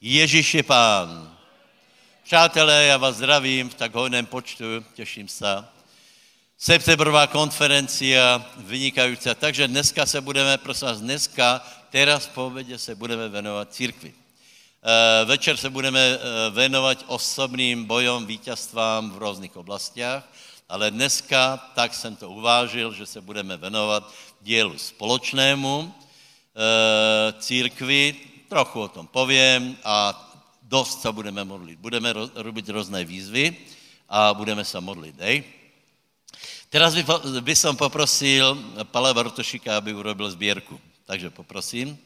Ježíš je pán. Přátelé, já vás zdravím v tak hojném počtu, těším se. Septembrová konferencia, vynikající. Takže dneska se budeme, prosím vás, dneska, teraz po obědě se budeme věnovat církvi. Eh, večer se budeme eh, věnovat osobným bojom, vítězstvám v různých oblastech, ale dneska tak jsem to uvážil, že se budeme věnovat dílu společnému, eh, církvi, trochu o tom povím a dost se budeme modlit. Budeme robit různé výzvy a budeme se modlit, hej? Teraz by, by som poprosil Pala Bartošika, aby urobil sbírku. Takže poprosím.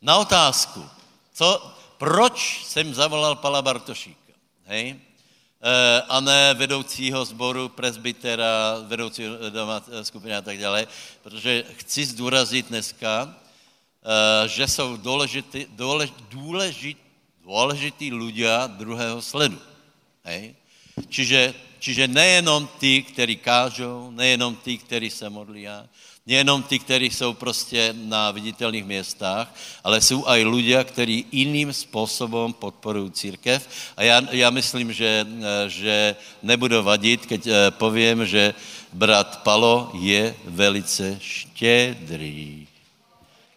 Na otázku, co, proč jsem zavolal Pala Bartošíka, hej? E, a ne vedoucího sboru, presbytera, vedoucího doma skupiny a tak dále, protože chci zdůraznit dneska, e, že jsou důležitý, důlež, důležitý, důležitý ľudia druhého sledu. Hej? Čiže, čiže nejenom ty, kteří kážou, nejenom ty, kteří se modlí, nejenom ty, kteří jsou prostě na viditelných městách, ale jsou i lidé, kteří jiným způsobem podporují církev. A já, já myslím, že, že nebudu vadit, keď eh, povím, že brat Palo je velice štědrý.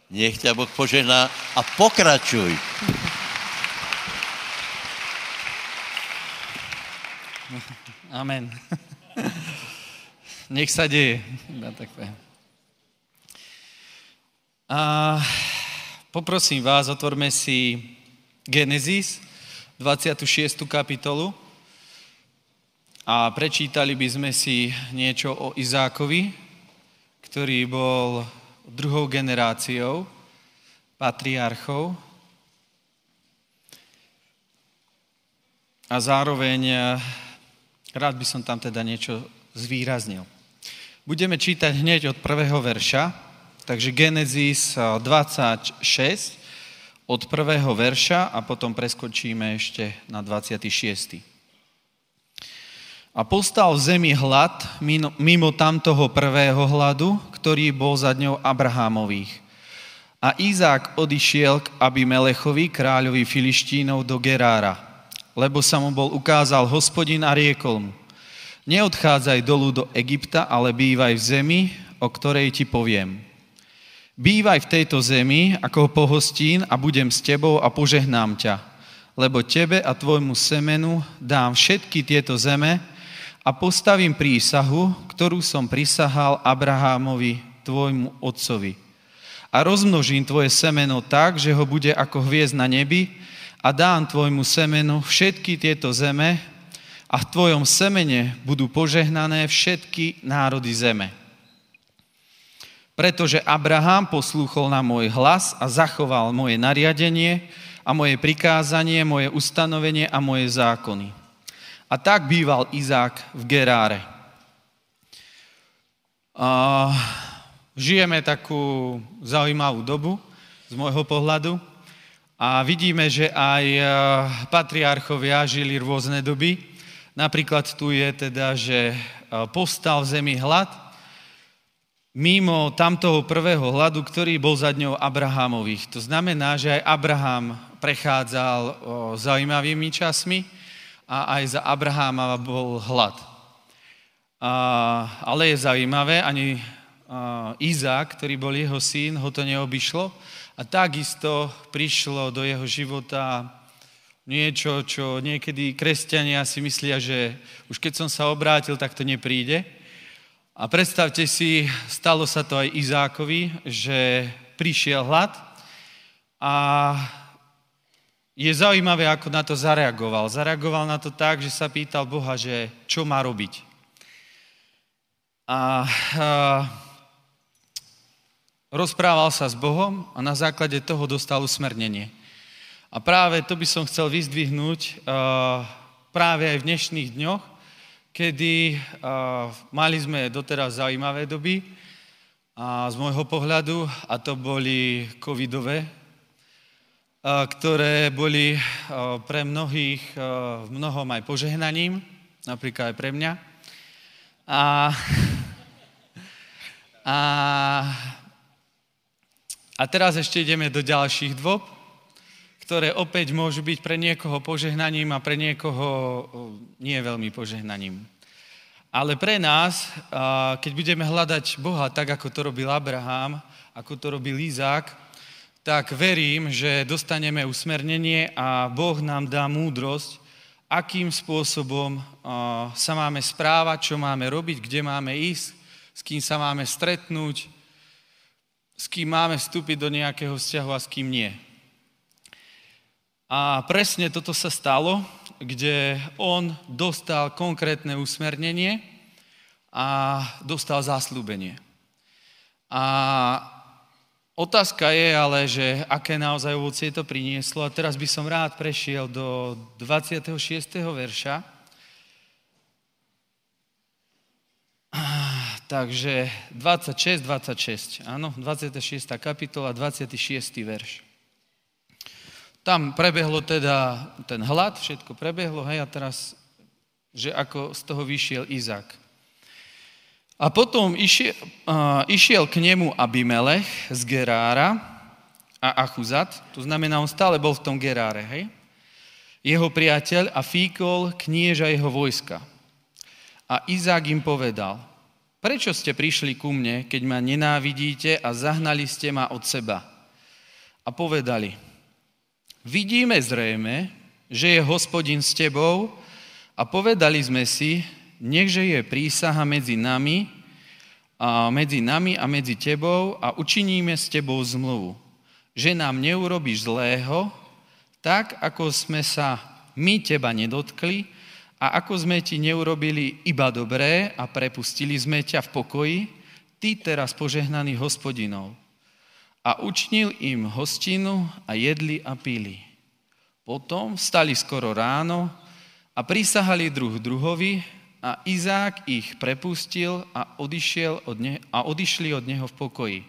Nech tě Boh požehná a pokračuj. Amen. Nech sa deje. A poprosím vás, otvorme si Genesis, 26. kapitolu a prečítali by sme si niečo o Izákovi, ktorý bol druhou generáciou patriarchov a zároveň Rád by som tam teda niečo zvýraznil. Budeme čítať hneď od prvého verša, takže Genesis 26 od prvého verša a potom preskočíme ešte na 26. A postal v zemi hlad mimo tamtoho prvého hladu, ktorý bol za dňou Abrahamových. A Izák odišiel k Abimelechovi, kráľovi Filištínov, do Gerára – lebo sa mu bol ukázal hospodin a riekol mu, neodchádzaj dolu do Egypta, ale bývaj v zemi, o ktorej ti poviem. Bývaj v tejto zemi ako pohostín a budem s tebou a požehnám ťa, lebo tebe a tvojmu semenu dám všetky tieto zeme a postavím prísahu, ktorú som prisahal Abrahámovi, tvojmu otcovi. A rozmnožím tvoje semeno tak, že ho bude ako hviezd na nebi a dám tvojmu semenu všetky tieto zeme a v tvojom semene budú požehnané všetky národy zeme. Pretože Abraham poslúchol na môj hlas a zachoval moje nariadenie a moje prikázanie, moje ustanovenie a moje zákony. A tak býval Izák v Geráre. A žijeme takú zaujímavú dobu z môjho pohľadu. A vidíme, že aj eh, patriarchovia žili rôzne doby. Napríklad tu je teda, že eh, postal v zemi hlad, mimo tamtoho prvého hladu, ktorý bol za dňou Abrahamových. To znamená, že aj Abraham prechádzal zaujímavými časmi a aj za Abraháma bol hlad. A, ale je zaujímavé, ani Izák, ktorý bol jeho syn, ho to neobyšlo, a takisto prišlo do jeho života niečo, čo niekedy kresťania si myslia, že už keď som sa obrátil, tak to nepríde. A predstavte si, stalo sa to aj Izákovi, že prišiel hlad a je zaujímavé, ako na to zareagoval. Zareagoval na to tak, že sa pýtal Boha, že čo má robiť. A, a rozprával sa s Bohom a na základe toho dostal usmernenie. A práve to by som chcel vyzdvihnúť uh, práve aj v dnešných dňoch, kedy uh, mali sme doteraz zaujímavé doby a z môjho pohľadu, a to boli covidové, ktoré boli pre mnohých v mnohom aj požehnaním, napríklad aj pre mňa. A, a a teraz ešte ideme do ďalších dvob, ktoré opäť môžu byť pre niekoho požehnaním a pre niekoho nie veľmi požehnaním. Ale pre nás, keď budeme hľadať Boha tak, ako to robil Abraham, ako to robil Izák, tak verím, že dostaneme usmernenie a Boh nám dá múdrosť, akým spôsobom sa máme správať, čo máme robiť, kde máme ísť, s kým sa máme stretnúť, s kým máme vstúpiť do nejakého vzťahu a s kým nie. A presne toto sa stalo, kde on dostal konkrétne usmernenie a dostal záslúbenie. A otázka je ale, že aké naozaj ovocie to prinieslo. A teraz by som rád prešiel do 26. verša. Takže 26, 26, áno, 26. kapitola, 26. verš. Tam prebehlo teda ten hlad, všetko prebehlo, hej, a teraz, že ako z toho vyšiel Izák. A potom išiel, uh, išiel k nemu Abimelech z Gerára a Achuzat, to znamená, on stále bol v tom Geráre, hej? Jeho priateľ a Fíkol, knieža jeho vojska. A Izák im povedal, prečo ste prišli ku mne, keď ma nenávidíte a zahnali ste ma od seba? A povedali, Vidíme zrejme, že je hospodin s tebou a povedali sme si, nechže je prísaha medzi nami, a medzi nami a medzi tebou a učiníme s tebou zmluvu, že nám neurobiš zlého, tak ako sme sa my teba nedotkli a ako sme ti neurobili iba dobré a prepustili sme ťa v pokoji, ty teraz požehnaný hospodinov a učnil im hostinu a jedli a pili. Potom vstali skoro ráno a prisahali druh druhovi a Izák ich prepustil a, odišiel od ne- a odišli od neho v pokoji.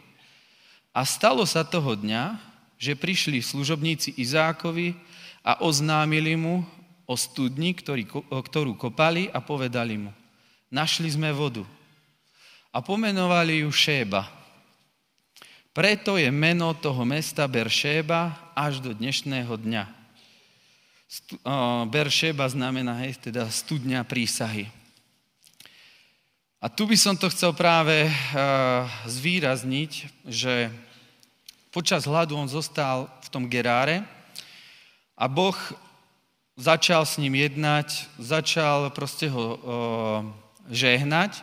A stalo sa toho dňa, že prišli služobníci Izákovi a oznámili mu o studni, ktorý, ktorú kopali a povedali mu, našli sme vodu. A pomenovali ju Šéba, preto je meno toho mesta Beršeba až do dnešného dňa. Beršeba znamená, hej, teda studňa prísahy. A tu by som to chcel práve zvýrazniť, že počas hladu on zostal v tom Geráre a Boh začal s ním jednať, začal proste ho žehnať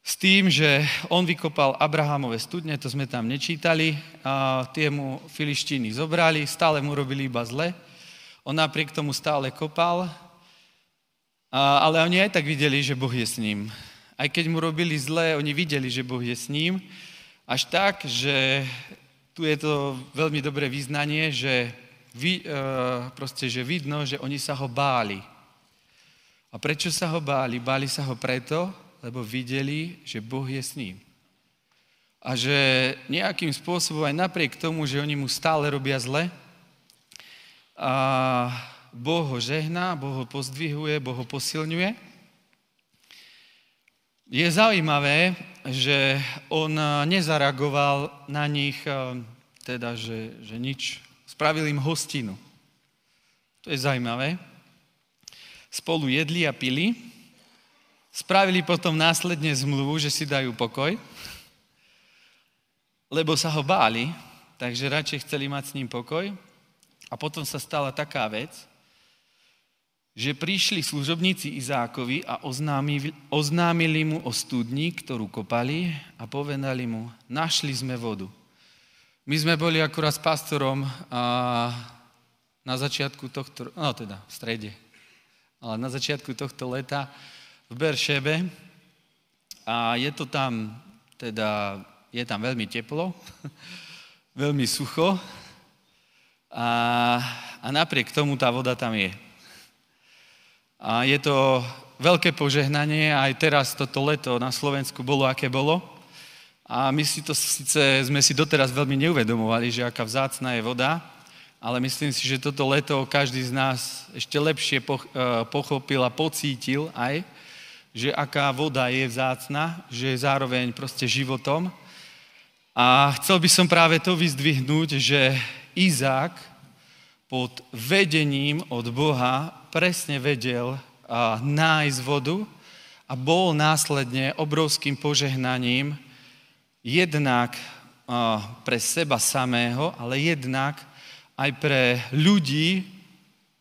s tým, že on vykopal Abrahamové studne, to sme tam nečítali, a tie mu filištíny zobrali, stále mu robili iba zle. On napriek tomu stále kopal, a, ale oni aj tak videli, že Boh je s ním. Aj keď mu robili zle, oni videli, že Boh je s ním, až tak, že tu je to veľmi dobré význanie, že, vy, e, proste, že vidno, že oni sa ho báli. A prečo sa ho báli? Báli sa ho preto, lebo videli, že Boh je s ním. A že nejakým spôsobom, aj napriek tomu, že oni mu stále robia zle, a Boh ho žehná, Boh ho pozdvihuje, Boh ho posilňuje. Je zaujímavé, že on nezareagoval na nich, teda, že, že nič. Spravil im hostinu. To je zaujímavé. Spolu jedli a pili Spravili potom následne zmluvu, že si dajú pokoj, lebo sa ho báli, takže radšej chceli mať s ním pokoj. A potom sa stala taká vec, že prišli služobníci Izákovi a oznámili, oznámili mu o studni, ktorú kopali a povedali mu, našli sme vodu. My sme boli akurát s pastorom a na začiatku tohto, no teda v strede, ale na začiatku tohto leta v Beršebe a je to tam, teda je tam veľmi teplo, veľmi sucho a, a napriek tomu tá voda tam je. A je to veľké požehnanie, aj teraz toto leto na Slovensku bolo, aké bolo. A my si to síce, sme si doteraz veľmi neuvedomovali, že aká vzácná je voda, ale myslím si, že toto leto každý z nás ešte lepšie eh, pochopil a pocítil aj, že aká voda je vzácna, že je zároveň proste životom. A chcel by som práve to vyzdvihnúť, že Izák pod vedením od Boha presne vedel nájsť vodu a bol následne obrovským požehnaním jednak pre seba samého, ale jednak aj pre ľudí,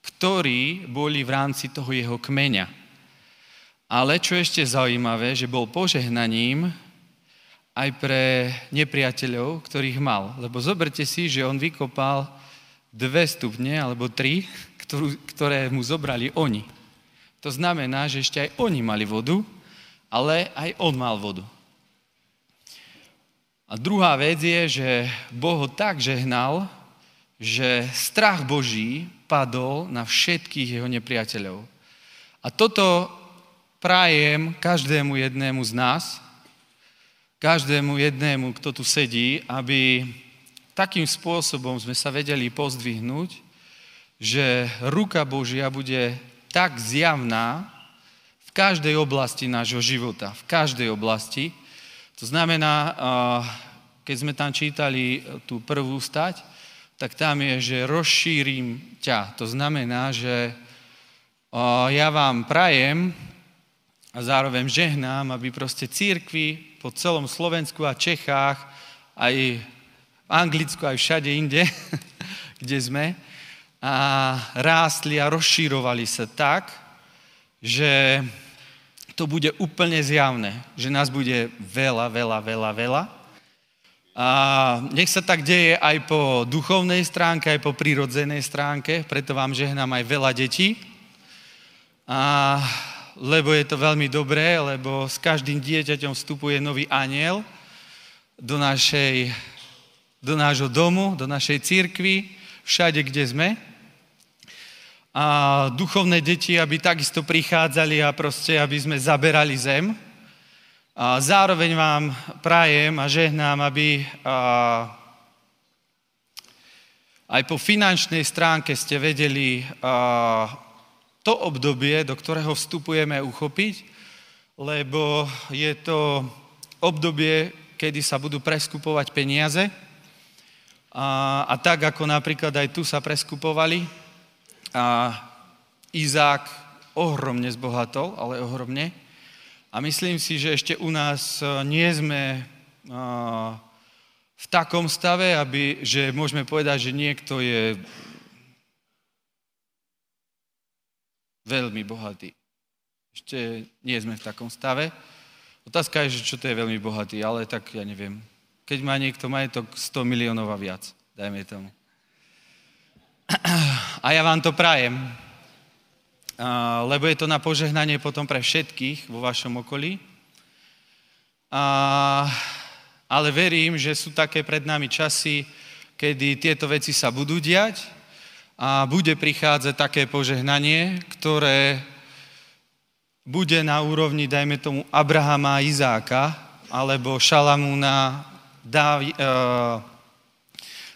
ktorí boli v rámci toho jeho kmeňa. Ale čo ešte zaujímavé, že bol požehnaním aj pre nepriateľov, ktorých mal. Lebo zoberte si, že on vykopal dve stupne, alebo tri, ktorú, ktoré mu zobrali oni. To znamená, že ešte aj oni mali vodu, ale aj on mal vodu. A druhá vec je, že Boh ho tak žehnal, že strach Boží padol na všetkých jeho nepriateľov. A toto prajem každému jednému z nás, každému jednému, kto tu sedí, aby takým spôsobom sme sa vedeli pozdvihnúť, že ruka Božia bude tak zjavná v každej oblasti nášho života, v každej oblasti. To znamená, keď sme tam čítali tú prvú stať, tak tam je, že rozšírim ťa. To znamená, že ja vám prajem a zároveň žehnám, aby proste církvy po celom Slovensku a Čechách, aj Anglicku, aj všade inde, kde sme, a rástli a rozšírovali sa tak, že to bude úplne zjavné, že nás bude veľa, veľa, veľa, veľa. A nech sa tak deje aj po duchovnej stránke, aj po prírodzenej stránke, preto vám žehnám aj veľa detí. A lebo je to veľmi dobré, lebo s každým dieťaťom vstupuje nový aniel do, našej, do nášho domu, do našej církvy, všade, kde sme. A duchovné deti, aby takisto prichádzali a proste, aby sme zaberali zem. A zároveň vám prajem a žehnám, aby a, aj po finančnej stránke ste vedeli a, to obdobie, do ktorého vstupujeme, uchopiť, lebo je to obdobie, kedy sa budú preskupovať peniaze. A, a tak, ako napríklad aj tu sa preskupovali, a Izák ohromne zbohatol, ale ohromne. A myslím si, že ešte u nás e, nie sme v takom stave, aby, že môžeme povedať, že niekto je veľmi bohatý. Ešte nie sme v takom stave. Otázka je, že čo to je veľmi bohatý, ale tak ja neviem. Keď má niekto majetok 100 miliónov a viac, dajme tomu. A ja vám to prajem, lebo je to na požehnanie potom pre všetkých vo vašom okolí. Ale verím, že sú také pred nami časy, kedy tieto veci sa budú diať a bude prichádzať také požehnanie, ktoré bude na úrovni, dajme tomu, Abrahama a Izáka, alebo Šalamúna, Dávi, uh,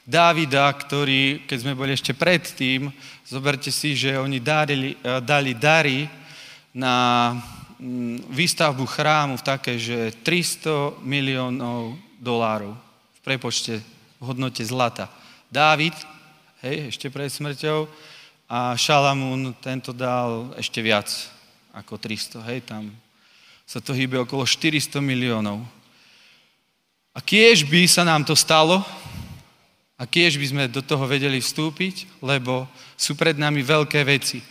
Dávida, ktorý, keď sme boli ešte predtým, zoberte si, že oni dali, uh, dali dary na um, výstavbu chrámu v také, že 300 miliónov dolárov v prepočte v hodnote zlata. Dávid hej, ešte pred smrťou a Šalamún tento dal ešte viac ako 300, hej, tam sa to hýbe okolo 400 miliónov. A kiež by sa nám to stalo, a kiež by sme do toho vedeli vstúpiť, lebo sú pred nami veľké veci.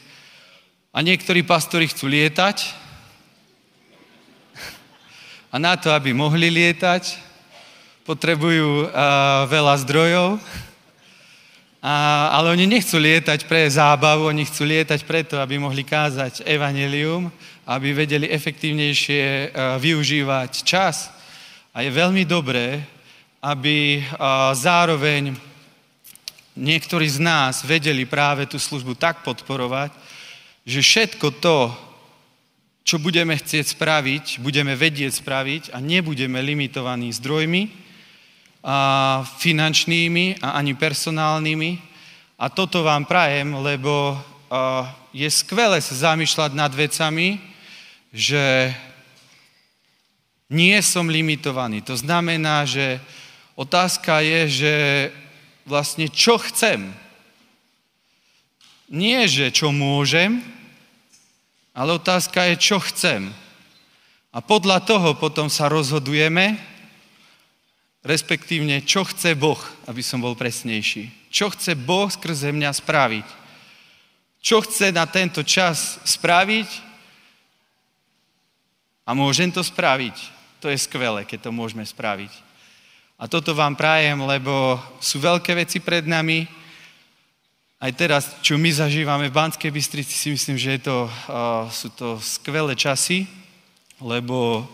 A niektorí pastori chcú lietať a na to, aby mohli lietať, potrebujú uh, veľa zdrojov, a, ale oni nechcú lietať pre zábavu, oni chcú lietať preto, aby mohli kázať evanelium, aby vedeli efektívnejšie uh, využívať čas. A je veľmi dobré, aby zároveň niektorí z nás vedeli práve tú službu tak podporovať, že všetko to, čo budeme chcieť spraviť, budeme vedieť spraviť a nebudeme limitovaní zdrojmi, a finančnými a ani personálnymi. A toto vám prajem, lebo je skvelé sa zamýšľať nad vecami, že nie som limitovaný. To znamená, že otázka je, že vlastne čo chcem. nie, že čo môžem, ale otázka je, čo chcem. A podľa toho potom sa rozhodujeme, respektívne, čo chce Boh, aby som bol presnejší. Čo chce Boh skrze mňa spraviť. Čo chce na tento čas spraviť a môžem to spraviť. To je skvelé, keď to môžeme spraviť. A toto vám prajem, lebo sú veľké veci pred nami. Aj teraz, čo my zažívame v Banskej Bystrici, si myslím, že je to, sú to skvelé časy, lebo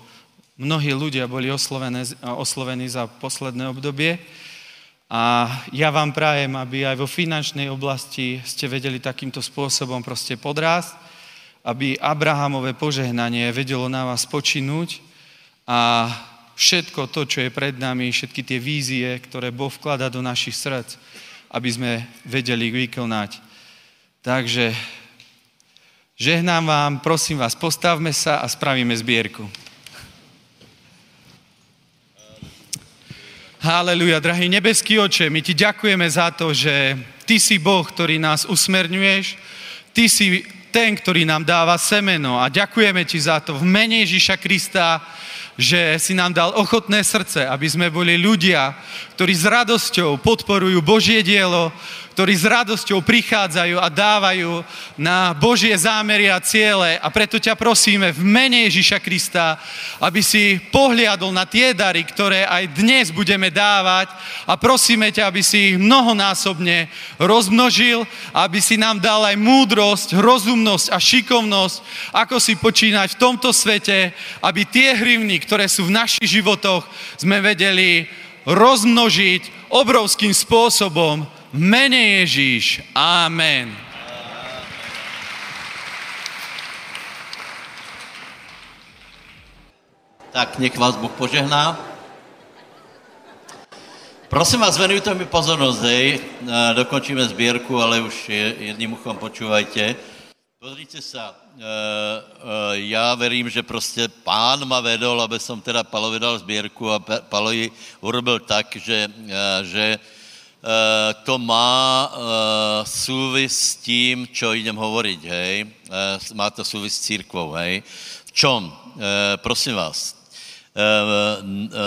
mnohí ľudia boli oslovení za posledné obdobie. A ja vám prajem, aby aj vo finančnej oblasti ste vedeli takýmto spôsobom proste podrásť, aby Abrahamové požehnanie vedelo na vás počinúť a všetko to, čo je pred nami, všetky tie vízie, ktoré Boh vklada do našich srdc, aby sme vedeli vykonať. Takže žehnám vám, prosím vás, postavme sa a spravíme zbierku. Haleluja, drahý nebeský oče, my ti ďakujeme za to, že ty si Boh, ktorý nás usmerňuješ, ty si ten, ktorý nám dáva semeno a ďakujeme ti za to v mene Ježíša Krista, že si nám dal ochotné srdce, aby sme boli ľudia, ktorí s radosťou podporujú Božie dielo, ktorí s radosťou prichádzajú a dávajú na Božie zámery a ciele. A preto ťa prosíme v mene Ježíša Krista, aby si pohliadol na tie dary, ktoré aj dnes budeme dávať a prosíme ťa, aby si ich mnohonásobne rozmnožil, aby si nám dal aj múdrosť, rozumnosť a šikovnosť, ako si počínať v tomto svete, aby tie hrivny, ktoré sú v našich životoch, sme vedeli rozmnožiť obrovským spôsobom mene Ježíš. Amen. Tak nech vás Bůh požehná. Prosím vás, venujte mi pozornost, hej. Dokončíme sbírku, ale už jedním uchom počúvajte. Pozrite sa, já verím, že prostě pán ma vedol, aby som teda Palovi dal sbírku a Palo ji urobil tak, že, že Eh, to má uh, súvis s tím, čo idem hovoriť, hej. Uh, má to súvis s církvou, hej. V čom? Prosím vás.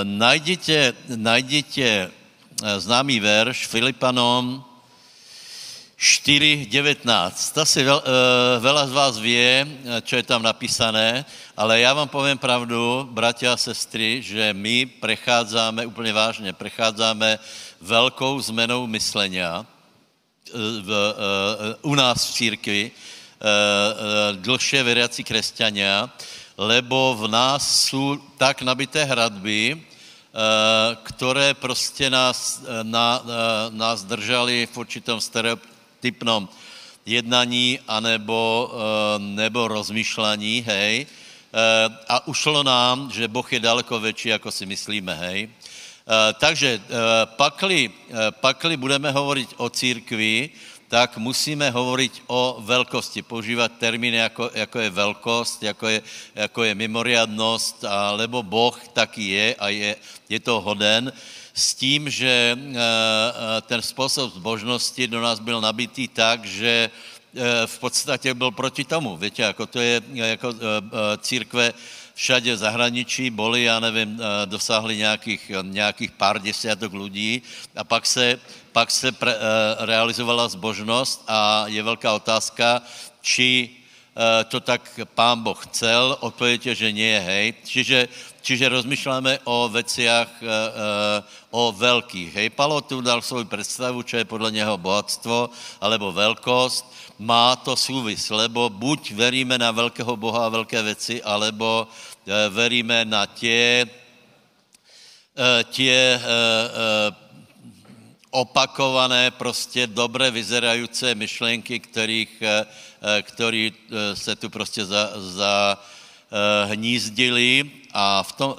Najdete, najdete známý verš Filipanom 4.19. Asi veľ, uh, veľa z vás vie, čo je tam napísané, ale já vám povím pravdu, bratia a sestry, že my prechádzame, úplně vážně, prechádzame velkou zmenou myslenia eh, uh, u nás v církvi, dlhšie veriaci kresťania, lebo v nás jsou tak nabité hradby, které prostě nás, na, nás držali v určitom stereotypnom jednání anebo, nebo rozmýšlení, hej. A ušlo nám, že Boh je daleko větší, jako si myslíme, hej. Eh, takže eh, pakli, eh, pakli budeme hovorit o církvi, tak musíme hovoriť o velkosti, používat termíny, jako, jako je velkost, jako je, jako je mimoriadnost, a, lebo Boh taky je a je, je to hoden, s tím, že ten způsob zbožnosti do nás byl nabitý tak, že v podstatě byl proti tomu. Víte, jako to je jako církve, všade v zahraničí boli, já nevím, eh, dosáhli nějakých, nějakých pár desiatok lidí a pak se, pak se pre, eh, realizovala zbožnost a je velká otázka, či eh, to tak pán Boh chcel, odpověď je, že nie, hej. Čiže, čiže rozmýšláme o veciach, o velkých, hej. Palo tu dal svou představu, čo je podle něho bohatstvo, alebo velkost, má to súvis, lebo buď veríme na velkého Boha a velké věci, alebo eh, veríme na tě, eh, tě eh, opakované, prostě dobře vyzerající myšlenky, kterých, který se tu prostě za, za hnízdili a v tom,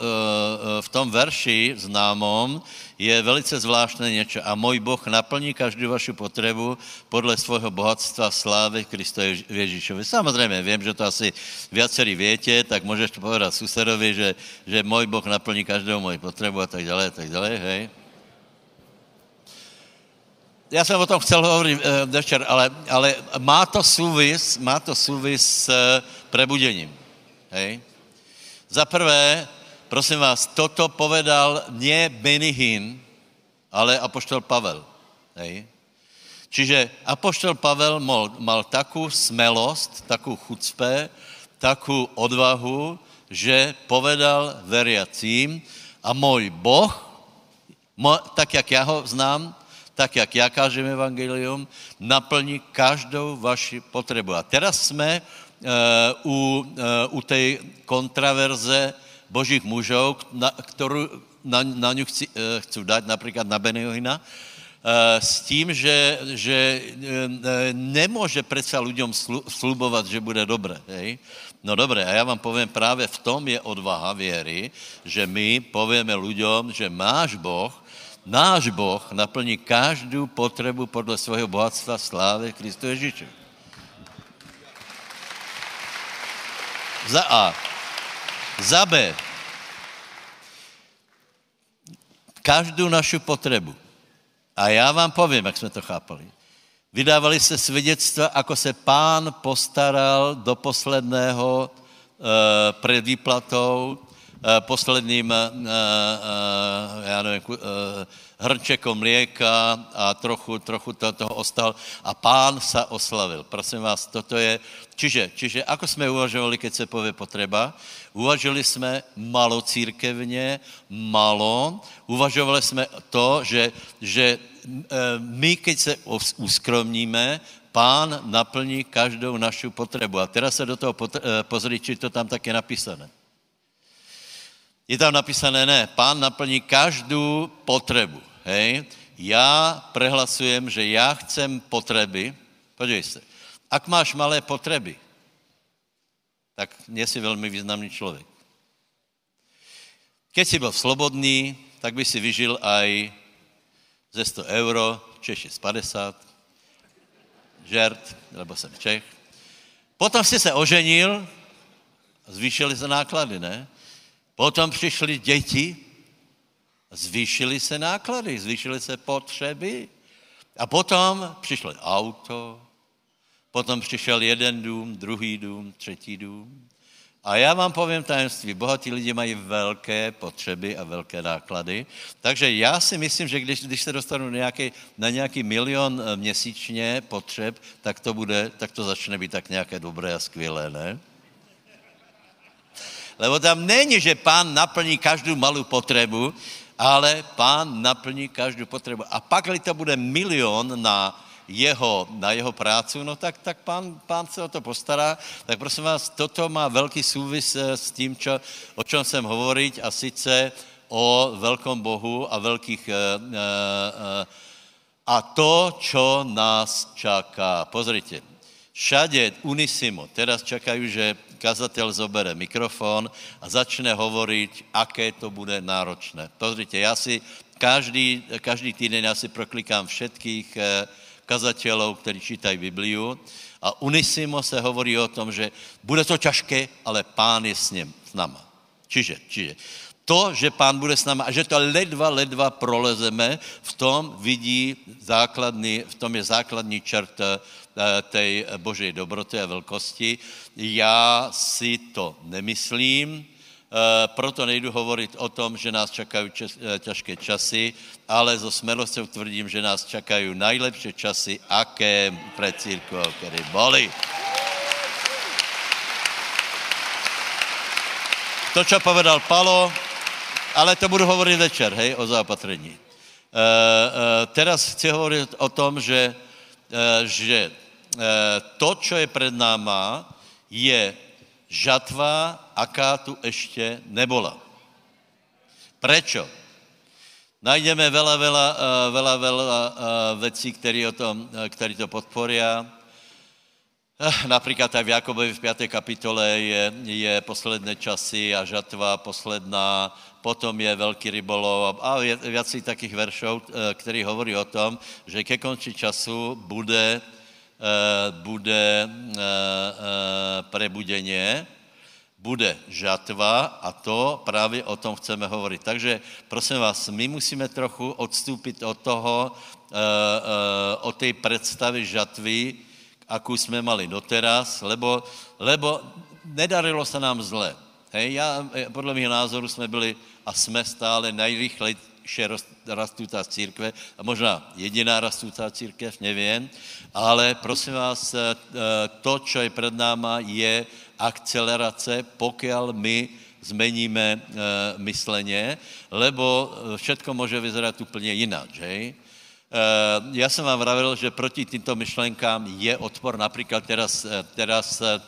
v tom verši známom je velice zvláštné něco. A můj Boh naplní každou vaši potřebu podle svého bohatstva slávy Krista Ježíšovi. Samozřejmě vím, že to asi viacerí větě, tak můžeš to povedat susedovi, že, že můj Boh naplní každou moji potřebu a tak dále, a tak dále, hej. Já jsem o tom chcel hovorit e, večer, ale, ale má to súvis, má to súvis s prebudením. Hej? Za prvé, prosím vás, toto povedal nie Benny Hinn, ale apoštol Pavel. Hej? Čiže apoštol Pavel mal, mal takú smelost, takú chucpe, takú odvahu, že povedal veriacím a můj Boh, tak jak já ho znám, tak jak já kážem evangelium, naplní každou vaši potřebu. A teraz jsme uh, u, uh, u té kontraverze božích mužů, na, kterou na, na ňu chci, uh, chci dát například na Beniohina, s tím, že, že nemůže přece lidem slubovat, že bude dobré. Hej? No dobré, a já vám povím, právě v tom je odvaha věry, že my povíme lidem, že máš Boh, náš Boh naplní každou potřebu podle svého bohatstva slávy Kristu Ježíše. Za A. Za B. Každou našu potřebu. A já vám povím, jak jsme to chápali. Vydávali se svědectva, ako se pán postaral do posledného e, před výplatou, posledním, e, e, já nevím, hrnčekom mlieka a trochu, trochu to, toho ostal a pán sa oslavil. Prosím vás, toto je, čiže, čiže ako jsme uvažovali, keď se pově potreba, uvažovali jsme malo církevně, malo, uvažovali jsme to, že, že my, keď se uskromníme, pán naplní každou našu potřebu. A teraz se do toho pozri, či to tam tak je napísané. Je tam napísané, ne, pán naplní každou potřebu. Hej? Já prehlasujem, že já chcem potřeby. Podívej se. Ak máš malé potřeby, tak nejsi velmi významný člověk. Keď si byl slobodný, tak by si vyžil aj ze 100 euro, Češi z 50, žert, nebo jsem Čech. Potom si se oženil, zvýšily se náklady, ne? Potom přišly děti, zvýšily se náklady, zvýšily se potřeby. A potom přišlo auto, potom přišel jeden dům, druhý dům, třetí dům. A já vám povím tajemství, bohatí lidi mají velké potřeby a velké náklady, takže já si myslím, že když, když se dostanu nějaký, na nějaký milion eh, měsíčně potřeb, tak to bude, tak to začne být tak nějaké dobré a skvělé, ne? Lebo tam není, že pán naplní každou malou potřebu, ale pán naplní každou potřebu. A pak, to bude milion na jeho, na jeho prácu, no tak, tak pán, pán se o to postará. Tak prosím vás, toto má velký súvis eh, s tím, čo, o čem jsem hovoriť, a sice o velkom Bohu a velkých... Uh, uh, a to, čo nás čaká. Pozrite, všade unisimo, teraz čakajú, že kazatel zobere mikrofon a začne hovoriť, aké to bude náročné. Pozrite, já si každý, každý týden já si proklikám všetkých eh, kazatelů, kteří čítají Bibliu a unisimo se hovorí o tom, že bude to těžké, ale pán je s, ním, s náma. Čiže, čiže to, že pán bude s náma a že to ledva, ledva prolezeme, v tom vidí základný, v tom je základní čert eh, té božej dobroty a velkosti. Já si to nemyslím, eh, proto nejdu hovorit o tom, že nás čekají eh, těžké časy, ale zo smelostí tvrdím, že nás čekají nejlepší časy, aké pre církve, které boli. To, co povedal Palo, ale to budu hovorit večer, hej, o zápatrení. E, e, teraz chci hovorit o tom, že, e, že e, to, co je před náma, je žatva, aká tu ještě nebola. Prečo? Najdeme veľa, veľa, veľa, veľa věcí, které, o tom, které to podporia. Eh, například tak v Jakobovi v 5. kapitole je, je posledné časy a žatva posledná, potom je velký rybolov a věcí takých veršů, eh, který hovorí o tom, že ke konci času bude, eh, bude prebudeně, bude žatva a to právě o tom chceme hovorit. Takže prosím vás, my musíme trochu odstúpit od toho, o tej predstavy žatvy, akú jsme mali doteraz, lebo, lebo nedarilo se nám zle. Hej, já, podle mého názoru jsme byli a jsme stále nejrychlejší rastúca církve, a možná jediná rastúca církev, nevím, ale prosím vás, to, co je před náma, je akcelerace, pokud my zmeníme e, mysleně, lebo všetko může vyzerat úplně jinak, že? Eh, já jsem vám vravil, že proti týmto myšlenkám je odpor. Například teraz, eh, teraz eh,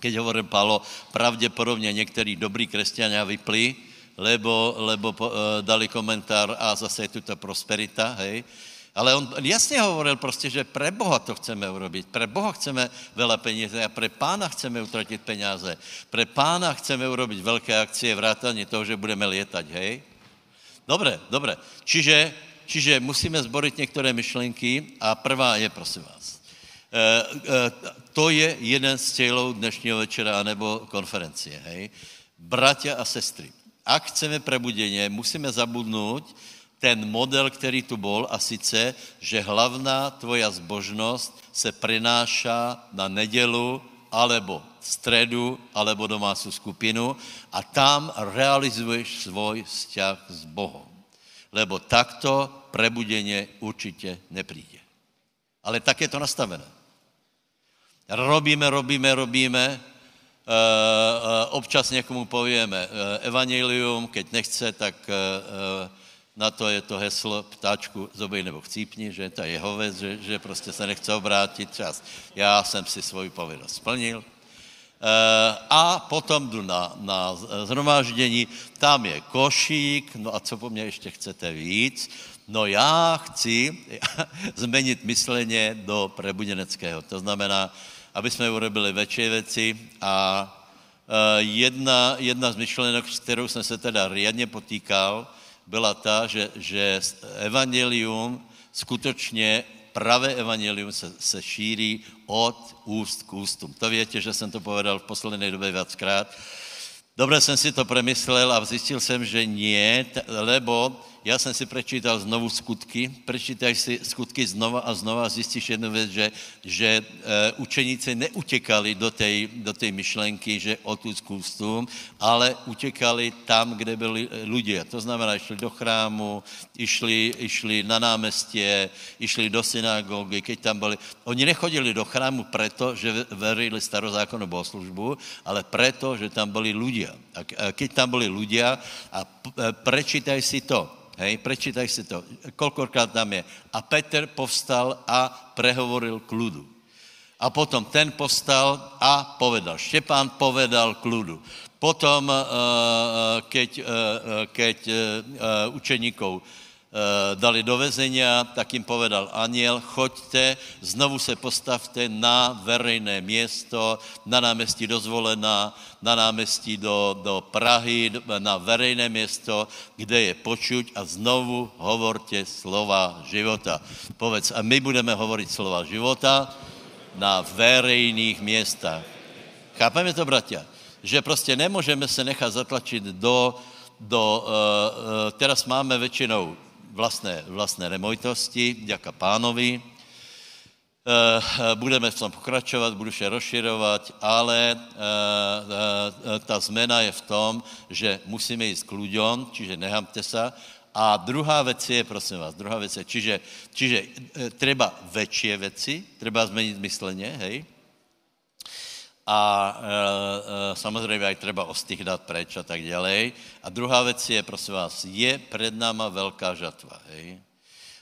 keď hovorím Pálo, pravděpodobně některý dobrý křesťania vypli, lebo, lebo dali komentár a zase je tu ta prosperita, hej. Ale on jasně hovoril prostě, že pre Boha to chceme urobiť. Pre Boha chceme veľa peníze a pre pána chceme utratit peníze. Pre pána chceme urobiť velké akcie, vrátanie toho, že budeme lietať, hej? Dobre, dobre. Čiže Čiže musíme zborit některé myšlenky a prvá je, prosím vás, e, e, to je jeden z cílů dnešního večera nebo konferencie, hej. Bratia a sestry, ak chceme prebudeně, musíme zabudnout ten model, který tu bol, a sice, že hlavná tvoja zbožnost se prenáša na nedělu, alebo středu, alebo domácí skupinu a tam realizuješ svůj vzťah s Bohem lebo takto prebudeně určitě nepríde. Ale tak je to nastavené. Robíme, robíme, robíme, e, e, občas někomu povíme e, evangelium, keď nechce, tak na to je to heslo ptáčku zobej nebo chcípni, že to je jeho věc, že, že prostě se nechce obrátit čas. Já jsem si svoji povinnost splnil, Eh, a potom jdu na, na zhromáždění, tam je košík, no a co po mně ještě chcete víc? No já chci změnit mysleně do prebudeneckého. To znamená, aby jsme urobili větší věci a eh, jedna, jedna z myšlenek, s kterou jsem se teda riadně potýkal, byla ta, že, že evangelium skutečně pravé evangelium se, se šíří od úst k ústům. To víte, že jsem to povedal v poslední době víckrát. Dobře jsem si to premyslel a zjistil jsem, že nie, lebo já jsem si prečítal znovu skutky, prečítaj si skutky znova a znova a zjistíš jednu věc, že, že e, učeníci neutěkali do té do tej myšlenky, že tu skustům, ale utěkali tam, kde byli lidé. To znamená, išli do chrámu, išli, išli na náměstě, išli do synagogy, keď tam byli. Oni nechodili do chrámu proto, že verili starozákonnou bohoslužbu, ale proto, že tam byli ľudia. A keď tam byli ľudia a e, prečítaj si to, Hej, prečítaj si to. Kolkokrát tam je. A Petr povstal a prehovoril k ľudu. A potom ten povstal a povedal. Štěpán povedal k ľudu. Potom, eh, eh, keď, eh, keď učeníkov dali do vezenia, tak jim povedal aniel, choďte, znovu se postavte na verejné město, na náměstí dozvolená, na náměstí do, do Prahy, na verejné město, kde je počuť a znovu hovorte slova života. Povedz, a my budeme hovorit slova života na verejných městách. Chápeme to, bratia? Že prostě nemůžeme se nechat zatlačit do, do uh, uh, teraz máme většinou vlastné, vlastné nemovitosti, děka pánovi. Eh, budeme v tom pokračovat, budu vše rozširovat, ale eh, eh, ta zmena je v tom, že musíme jít k ľuďom, čiže nehamte se. A druhá věc je, prosím vás, druhá věc je, čiže, čiže treba větší věci, treba změnit mysleně, hej, a e, e, samozřejmě aj treba dát preč a tak dále. A druhá věc je, prosím vás, je před náma velká žatva. Hej?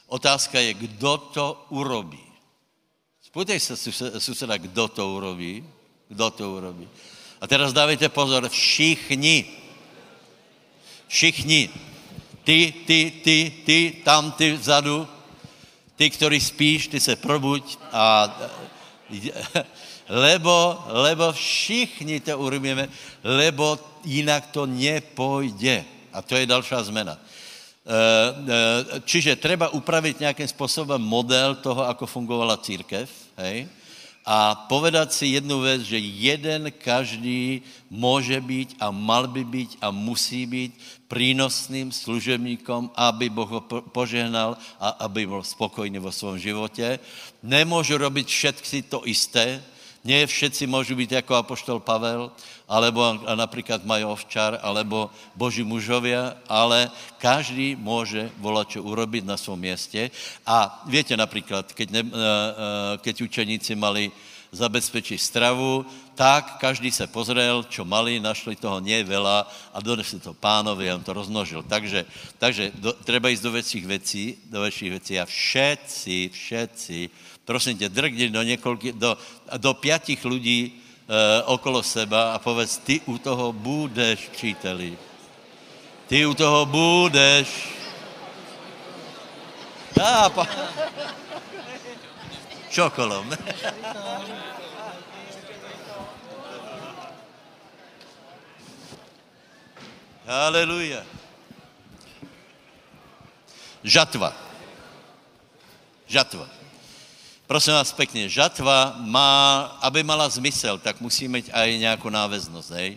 Otázka je, kdo to urobí. Spojte se suseda, kdo to urobí. Kdo to urobí. A teraz dávajte pozor, všichni. Všichni. Ty, ty, ty, ty, tam, ty vzadu. Ty, který spíš, ty se probuď a lebo, lebo všichni to urobíme, lebo jinak to nepojde. A to je další zmena. Eh, eh, čiže treba upravit nějakým způsobem model toho, ako fungovala církev, hej? a povedat si jednu věc, že jeden každý může být a mal by být a musí být prínosným služebníkom, aby Boh ho požehnal a aby byl spokojný vo svém životě. Nemůžu robit všetci to isté, nie všetci můžu být jako apoštol Pavel, alebo například mají ovčar, alebo boží mužovia, ale každý může volat, čo urobiť na svém městě. A víte například, keď, ne, eh, eh, keď učeníci mali zabezpečit stravu, tak každý se pozrel, čo mali, našli toho nie a donesli to pánovi a on to rozmnožil. Takže, takže do, treba jít do větších věcí, do větších věcí a všetci, všetci, prosím tě, drgni do, několik, do, do pětich lidí e, okolo seba a povedz, ty u toho budeš, příteli. Ty u toho budeš. Dá, pa... Čokolom. Haleluja. Žatva. Žatva. Prosím vás pěkně, žatva má, aby mala zmysel, tak musí mít aj nějakou náveznost, hej?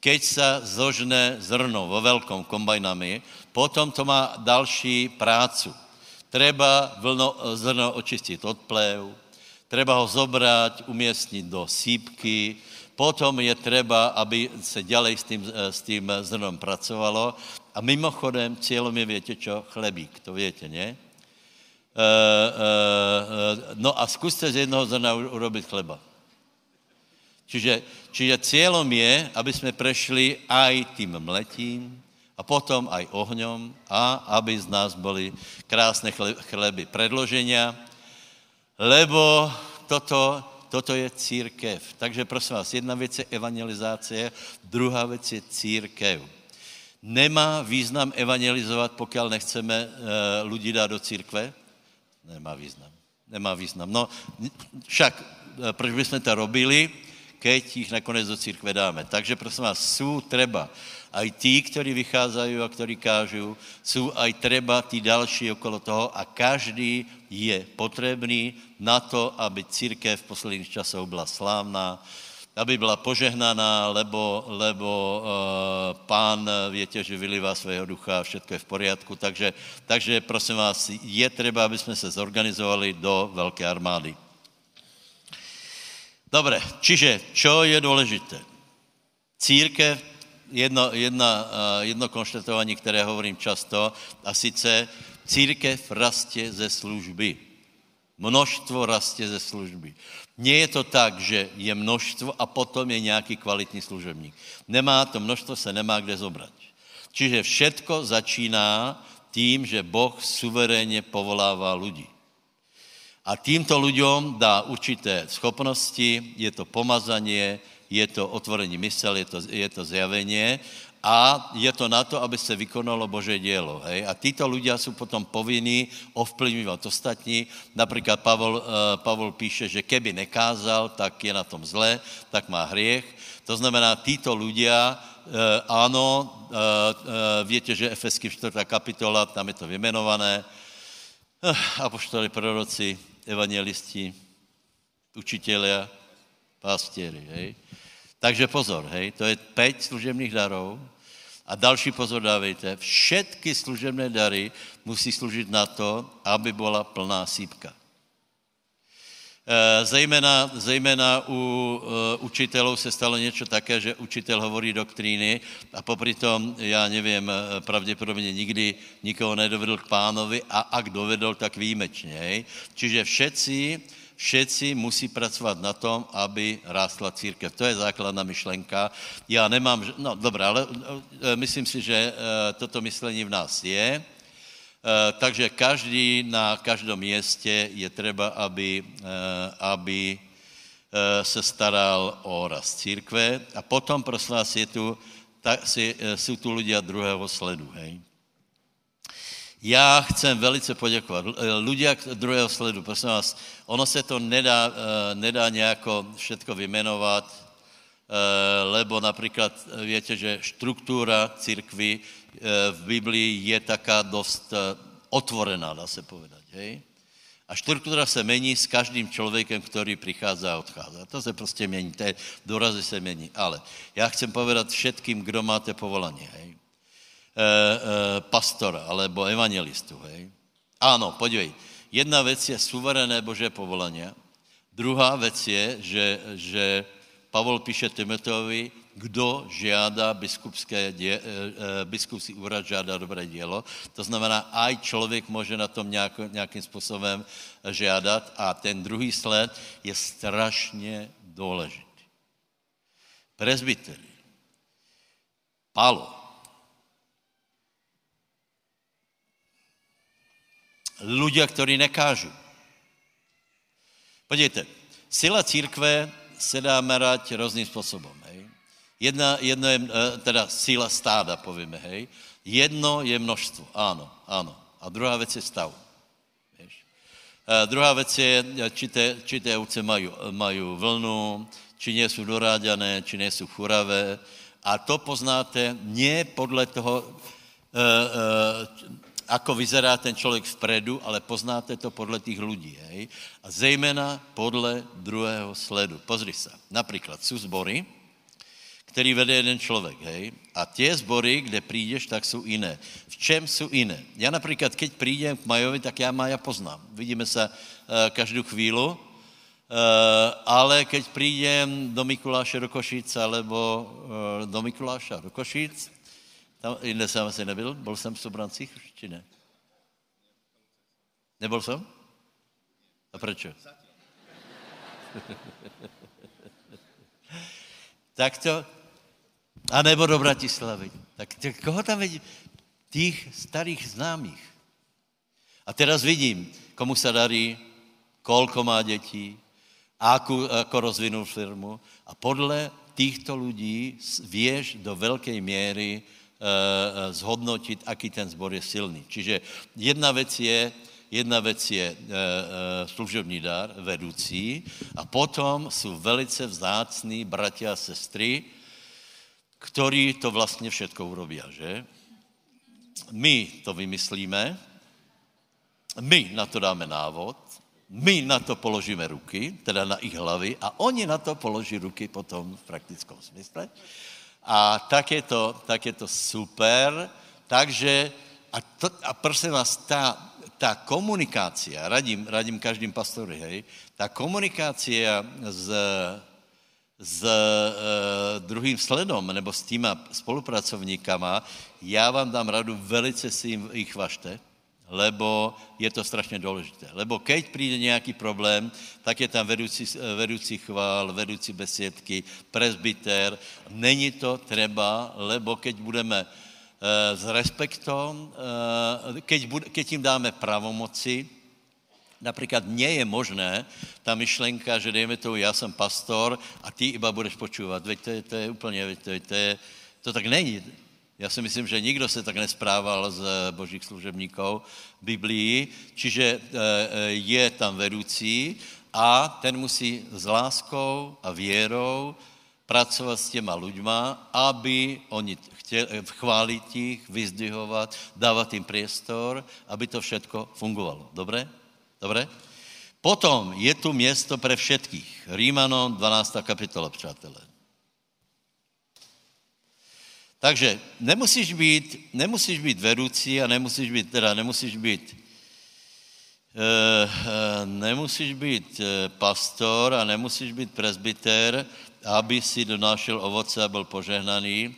Keď se zožne zrno vo velkom kombajnami, potom to má další prácu. Treba vlno, zrno očistit od plev, treba ho zobrať, umiestnit do sípky, potom je třeba, aby se dělej s tím, s tím zrnom pracovalo. A mimochodem, cílem je, větě čo? Chlebík, to větě, ne? E, e, no a zkuste z jednoho zrna urobit chleba. Čiže, čiže cílem je, aby jsme prešli aj tím mletím, a potom aj ohňom a aby z nás byly krásné chleby predloženia, lebo toto, toto je církev. Takže prosím vás, jedna věc je evangelizácie, druhá věc je církev. Nemá význam evangelizovat, pokud nechceme lidi dát do církve? Nemá význam. Nemá význam. No, však, e, proč bychom to robili, keď jich nakonec do církve dáme. Takže prosím vás, jsou treba aj tí, ktorí vycházajú a ktorí kážu, jsou aj treba tí další okolo toho a každý je potrebný na to, aby církev v posledních časech byla slávná, aby byla požehnaná, lebo, lebo uh, pán, větě, že vylivá svého ducha a všechno je v poriadku. Takže, takže prosím vás, je třeba, aby jsme se zorganizovali do velké armády. Dobre, čiže, čo je důležité? Církev jedno, jedna, jedno konštatování, které hovorím často, a sice církev rastě ze služby. Množstvo rastě ze služby. Nie je to tak, že je množstvo a potom je nějaký kvalitní služebník. Nemá to množstvo, se nemá kde zobrať. Čiže všetko začíná tím, že Boh suverénně povolává lidi. A týmto lidem dá určité schopnosti, je to pomazanie, je to otvorení mysel, je to, je to zjavenie a je to na to, aby se vykonalo Bože dělo. Hej? A títo ľudia jsou potom povinní ovplyvňovat ostatní. Například Pavel, uh, Pavel píše, že keby nekázal, tak je na tom zle, tak má hriech. To znamená, títo ľudia, uh, ano, uh, víte, že Efesky 4. kapitola, tam je to vymenované, apoštoli, proroci, evangelisti, učitelia, pastěry, hej. Takže pozor, hej, to je pět služebných darů a další pozor dávejte, všetky služebné dary musí sloužit na to, aby byla plná sípka. Eh, zejména, zejména u uh, učitelů se stalo něco také, že učitel hovorí doktríny a popri tom, já nevím, eh, pravděpodobně nikdy nikoho nedovedl k pánovi a ak dovedl, tak výjimečně. Čiže všetci všetci musí pracovat na tom, aby rástla církev. To je základná myšlenka. Já nemám, no dobré, ale e, myslím si, že e, toto myšlení v nás je. Takže každý na každém městě je třeba, aby, aby se staral o rast církve. A potom, prosím vás, je tu, tak, jsou tu lidé druhého sledu. Hej? Já chcem velice poděkovat. Ľudia druhého sledu, prosím vás, ono se to nedá, eh, nedá nějako všetko vymenovat, eh, lebo například eh, víte, že štruktúra církvy v Biblii je taká dost otvorená, dá se povedať. Hej? A štruktúra se mení s každým člověkem, který přichází a odchází. To se prostě mění, té dorazy se mění. Ale já chcem povedat všetkým, kdo máte povolání, hej. E, e, pastora, alebo evangelistu, hej. Ano, podívej, jedna věc je suverénné bože povolání, druhá věc je, že, že Pavol píše Timoteovi, kdo žádá biskupské dě, eh, eh, biskupský úrad, žádá dobré dělo. To znamená, aj člověk může na tom nějak, nějakým způsobem žádat a ten druhý sled je strašně důležitý. Prezbytery. Palo. Ľudia, ktorí nekážu. Podívejte, sila církve se dá merať různým způsobem. Hej. Jedna, jedno je eh, teda síla stáda, povíme, hej. Jedno je množstvo, ano, ano. A druhá věc je stav. Víš? A druhá věc je, či té, či té ovce mají, mají vlnu, či nie jsou doráďané, či nejsou churavé. A to poznáte nie podle toho, ako vyzerá ten člověk vpredu, ale poznáte to podle těch lidí. Hej? A zejména podle druhého sledu. Pozri se. Například jsou zbory, který vede jeden člověk, hej? A tie zbory, kde přijdeš, tak jsou jiné. V čem jsou jiné? Já například, keď přijdem k Majovi, tak já Maja poznám. Vidíme se uh, každou chvíli, uh, ale keď přijdem do Mikuláše do Košic, alebo uh, do Mikuláša do Košic, tam jinde jsem asi nebyl, byl jsem v Sobrancích, či ne? Nebyl jsem? A proč? tak to, a nebo do Bratislavy. Tak koho tam vidím? Těch starých známých. A teraz vidím, komu se darí, kolko má dětí, ako, ako rozvinul firmu. A podle těchto lidí věš do velké míry zhodnotit, aký ten zbor je silný. Čiže jedna věc je, jedna věc je uh, služební dar, vedoucí, a potom jsou velice vzácní bratia a sestry, ktorí to vlastně všetko urobí, že? My to vymyslíme, my na to dáme návod, my na to položíme ruky, teda na ich hlavy, a oni na to položí ruky potom v praktickom smysle. A tak je to, tak je to super. Takže, a, to, a prosím vás, ta, ta komunikácia, radím, radím každým pastory, hej, ta komunikácia s, s e, druhým sledom nebo s týma spolupracovníkama, já vám dám radu, velice si jich vašte, lebo je to strašně důležité. Lebo keď přijde nějaký problém, tak je tam vedoucí, vedoucí chvál, vedoucí besiedky, presbyter. Není to třeba, lebo keď budeme e, s respektom, e, keď, bude, keď jim dáme pravomoci, Například mně je možné ta myšlenka, že dejme tomu, já jsem pastor a ty iba budeš počívat. Veď to je, to je úplně, to, je, to, je, to tak není. Já si myslím, že nikdo se tak nesprával z božích služebníků Biblii, čiže eh, eh, je tam vedoucí a ten musí s láskou a věrou pracovat s těma lidma, aby oni chtěli chválit jich, vyzdvihovat, dávat jim priestor, aby to všetko fungovalo. Dobré? Dobré? Potom je tu město pre všetkých. Rímanom 12. kapitola, přátelé. Takže nemusíš být, nemusíš být vedoucí a nemusíš být, teda nemusíš být, e, nemusíš být eh, pastor a nemusíš být presbyter, aby si donášel ovoce a byl požehnaný.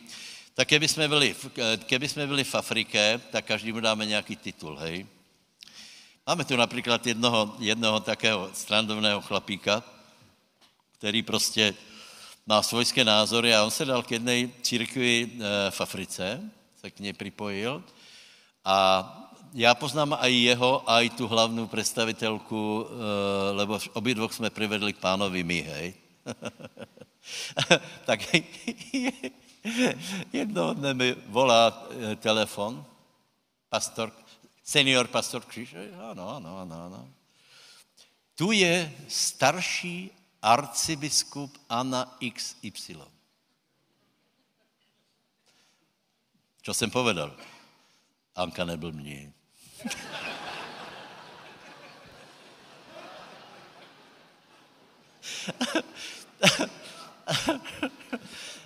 Tak keby jsme byli, keby jsme byli v Afrike, tak každému dáme nějaký titul, hej. Máme tu například jednoho, jednoho takého strandovného chlapíka, který prostě má svojské názory a on se dal k jedné církvi eh, v Africe, se k něj připojil a já poznám aj jeho, aj tu hlavnou představitelku, eh, lebo obě dvou jsme přivedli k pánovi my, hej. tak jedno dne mi volá eh, telefon, pastor, senior pastor Kříž, ano, ano, ano, ano. Tu je starší arcibiskup Anna XY. Co jsem povedal? Anka nebyl mě.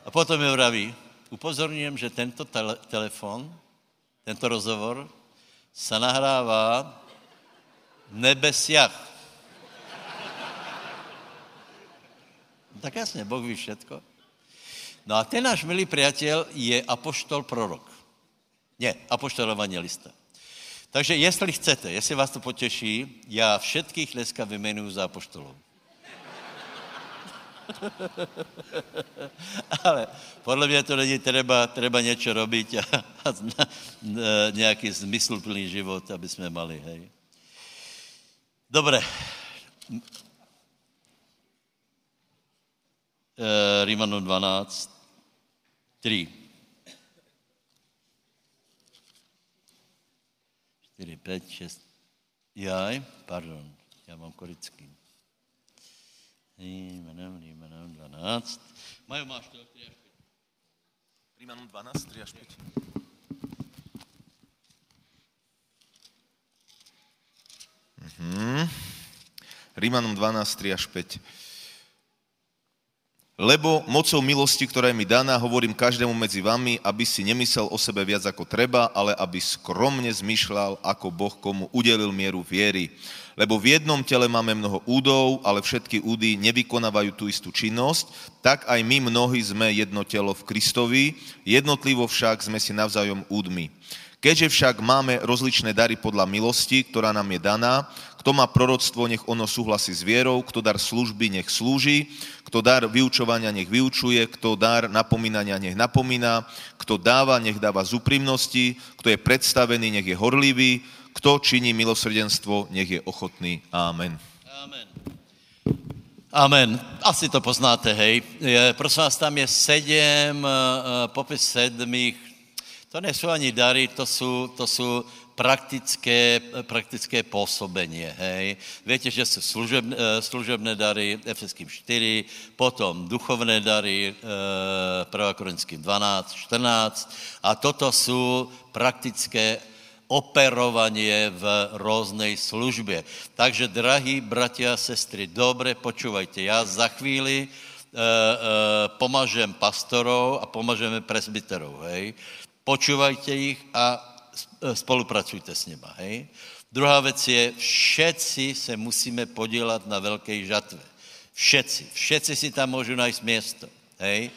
A potom mi vraví, upozorňujem, že tento tele, telefon, tento rozhovor se nahrává v nebesiach. Tak jasně, Boh ví všetko. No a ten náš milý priateľ je apoštol prorok. Ne, apoštol evangelista. Takže jestli chcete, jestli vás to potěší, já všetkých dneska vymenuju za apoštolů. Ale podle mě to není třeba, třeba něco robiť a, a, a nějaký zmysluplný život, aby jsme mali, hej. Dobre. E, Rímanu 12, 3. 4, 5, 6. Jaj, pardon, já mám korický. Rímanom, Rímanom 12. Majo, máš to 3 až 5. Rímanom 12, 3 až 5. Mhm. Rímanom 12, 3 až 5. Lebo mocou milosti, ktorá je mi daná, hovorím každému medzi vami, aby si nemyslel o sebe viac ako treba, ale aby skromne zmyšľal, ako Boh komu udelil mieru viery. Lebo v jednom tele máme mnoho údov, ale všetky údy nevykonávajú tú istú činnosť, tak aj my mnohí sme jedno telo v Kristovi, jednotlivo však sme si navzájom údmi. Keďže však máme rozličné dary podľa milosti, ktorá nám je daná, kto má proroctvo, nech ono súhlasí s vierou, kto dar služby, nech slúži, kto dar vyučovania, nech vyučuje, kto dar napomínania, nech napomína, kto dáva, nech dáva z úprimnosti, kto je predstavený, nech je horlivý, kto činí milosrdenstvo, nech je ochotný. Amen. Amen. Amen. Asi to poznáte, hej. Je, prosím vás, tam je sedm, uh, popis sedmých, to nejsou ani dary, to jsou, to jsou praktické, praktické pôsobenie, hej. Viete, že sú služebné, eh, služebné dary, Efeským 4, potom duchovné dary, 1. Eh, Korinským 12, 14 a toto sú praktické operovanie v různé službě. Takže, drahí bratia a sestry, dobre počúvajte. Já za chvíli e, e, pomažem pastorov a pomažeme presbyterov, hej. Počúvajte ich a spolupracujte s nima, hej. Druhá věc je, všetci se musíme podílat na velké žatve. Všetci. Všetci si tam můžu najít město, hej.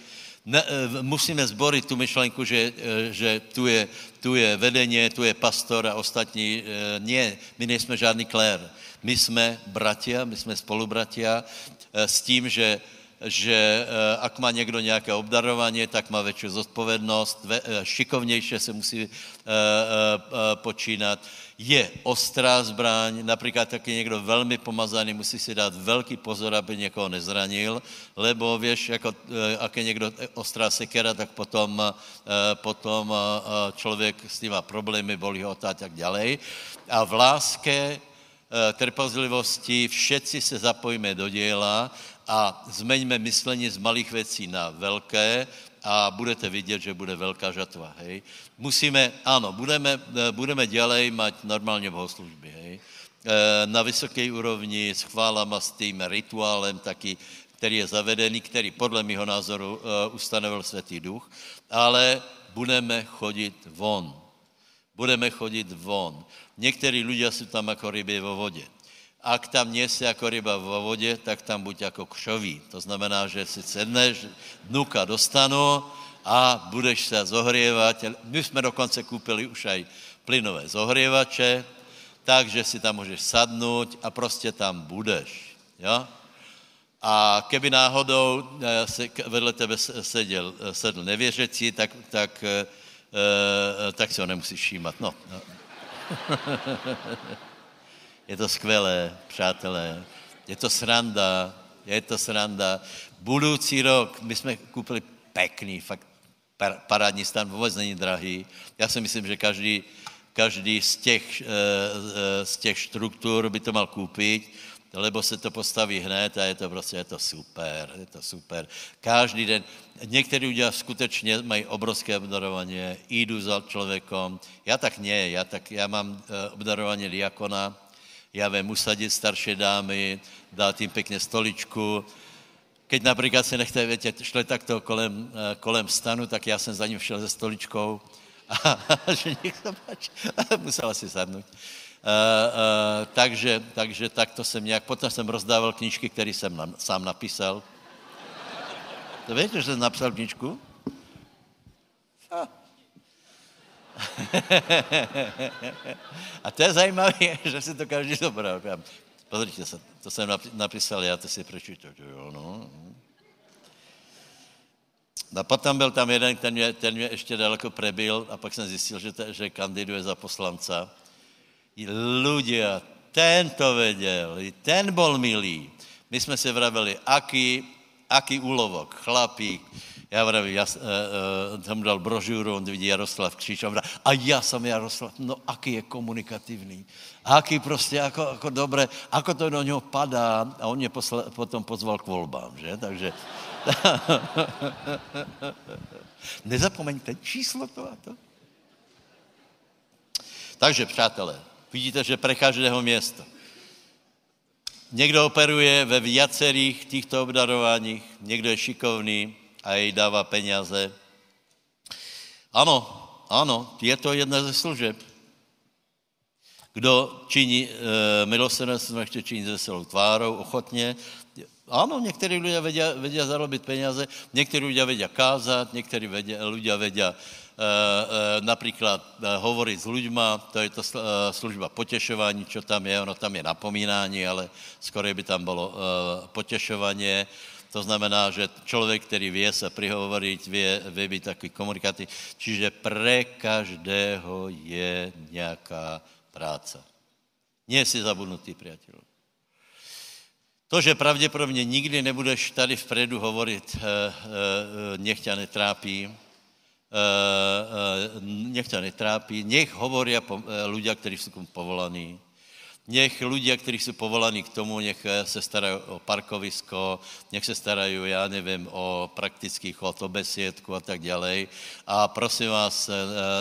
Ne, eh, musíme zborit tu myšlenku, že, eh, že tu, je, tu je vedení, tu je pastor a ostatní. Ne, my nejsme žádný klér. My jsme bratia, my jsme spolubratia s tím, že že eh, ak má někdo nějaké obdarování, tak má větší zodpovědnost, eh, šikovnější se musí eh, počínat. Je ostrá zbraň, například taky někdo velmi pomazaný, musí si dát velký pozor, aby někoho nezranil, lebo víš, jako, ak je někdo ostrá sekera, tak potom, potom člověk s tím má problémy, bolí ho a tak dále. A v láske trpezlivosti, všetci se zapojíme do děla a zmeňme myšlení z malých věcí na velké a budete vidět, že bude velká žatva, hej. Musíme, ano, budeme, eh, budeme dělej mať normálně bohoslužby, hej. Eh, na vysoké úrovni s chválama, s tím rituálem taky, který je zavedený, který podle mého názoru eh, ustanovil Světý duch, ale budeme chodit von. Budeme chodit von. Někteří lidé jsou tam jako ryby vo vodě. Ak tam nie si jako ryba vo vodě, tak tam buď jako kšový. To znamená, že si sedneš, dnuka dostanu a budeš se zohrievat. My jsme dokonce koupili už aj plynové zohrievače, takže si tam můžeš sadnout a prostě tam budeš. Jo? A keby náhodou eh, se vedle tebe seděl, eh, sedl nevěřecí, tak, tak, eh, tak si ho nemusíš všímat. No. Je to skvělé, přátelé. Je to sranda, je to sranda. Budoucí rok, my jsme koupili pekný, fakt parádní stan, vůbec není drahý. Já si myslím, že každý, každý z těch, eh, eh, z těch struktur by to mal koupit, lebo se to postaví hned a je to prostě, je to super, je to super. Každý den, někteří lidé skutečně mají obrovské obdarování, jdu za člověkom, já tak ne, já, tak, já mám eh, obdarování diakona, Já vím usadit starší dámy, dát jim pěkně stoličku. Keď například si nechte, větě, šli takto kolem, eh, kolem stanu, tak já jsem za ním šel se stoličkou a, a že se páči, musela si sadnout. Uh, uh, takže, takže takto jsem nějak, potom jsem rozdával knížky, které jsem na, sám napísal. To víte, že jsem napsal knížku? A to je zajímavé, že si to každý zobral. Pozrite se, to jsem napísal já, to si prečítal. Jo, no. A potom byl tam jeden, ten mě, ten mě ještě daleko prebil a pak jsem zjistil, že, to, že kandiduje za poslanca. Ľudia, ten to věděl, ten byl milý. My jsme se vravili, aký, aký úlovok, chlapík, já vravím, já uh, uh, jsem dal brožuru, on vidí Jaroslav Kříž a, a já jsem Jaroslav, no aký je komunikativní, aký prostě jako, jako dobré, ako to do něho padá a on mě posla, potom pozval k volbám, že, takže nezapomeňte číslo to a to. Takže, přátelé, vidíte, že pre každého města. Někdo operuje ve viacerých těchto obdarováních, někdo je šikovný, a jej dává peněze. Ano, ano, je to jedna ze služeb. Kdo činí e, milosrdenstvo, nechce činit veselou tvárou, ochotně. Ano, někteří lidé vědí, vědí zarobit peněze, někteří lidé vědí kázat, někteří lidé vědí e, e, například e, hovorit s lidma, to je to služba potešování, čo tam je, ono tam je napomínání, ale skoro by tam bylo e, potešování. To znamená, že člověk, který vie se prihovoriť, vie, vie být takový komunikativní. Čiže pre každého je nějaká práce. Nie si zabudnutý, priateľ. To, že pravděpodobně nikdy nebudeš tady vpredu hovorit, eh, eh, nech tě netrápí, eh, nech tě netrápí, nech hovorí ľudia, kteří jsou povolaní, Nech ľudia, kteří jsou povolaní k tomu, nech se starají o parkovisko, nech se starají, já nevím, o praktický chod, o besiedku a tak dále. A prosím vás, eh,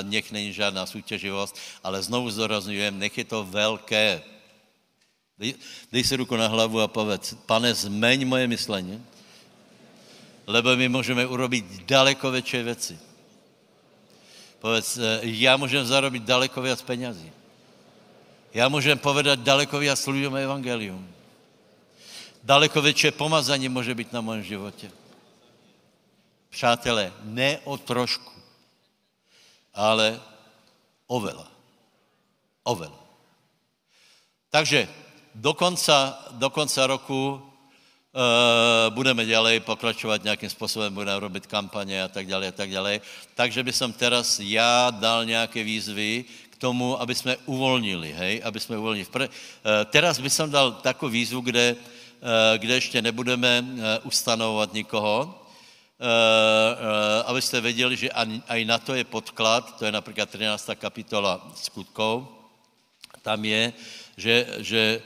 nech není žádná soutěživost, ale znovu zdůrazňujem, nech je to velké. Dej, dej si ruku na hlavu a povedz, pane, zmeň moje myšlení, lebo my můžeme urobit daleko větší věci. Povedz, eh, já můžem zarobit daleko víc penězí. Já můžem povedat daleko víc lidem evangelium. Daleko větší pomazání může být na mém životě. Přátelé, ne o trošku, ale ovela. Ovela. Takže do konca, do konca roku uh, budeme ďalej pokračovat nějakým způsobem, budeme robit kampaně a tak dále a tak dále. Takže by som teraz já dal nějaké výzvy, tomu, aby jsme uvolnili, hej, aby jsme uvolnili. Uh, teraz by som dal takovou výzvu, kde, uh, kde ještě nebudeme uh, ustanovovat nikoho, abyste věděli, že aj na to je podklad, to je například 13. kapitola skutkov, tam je, že, že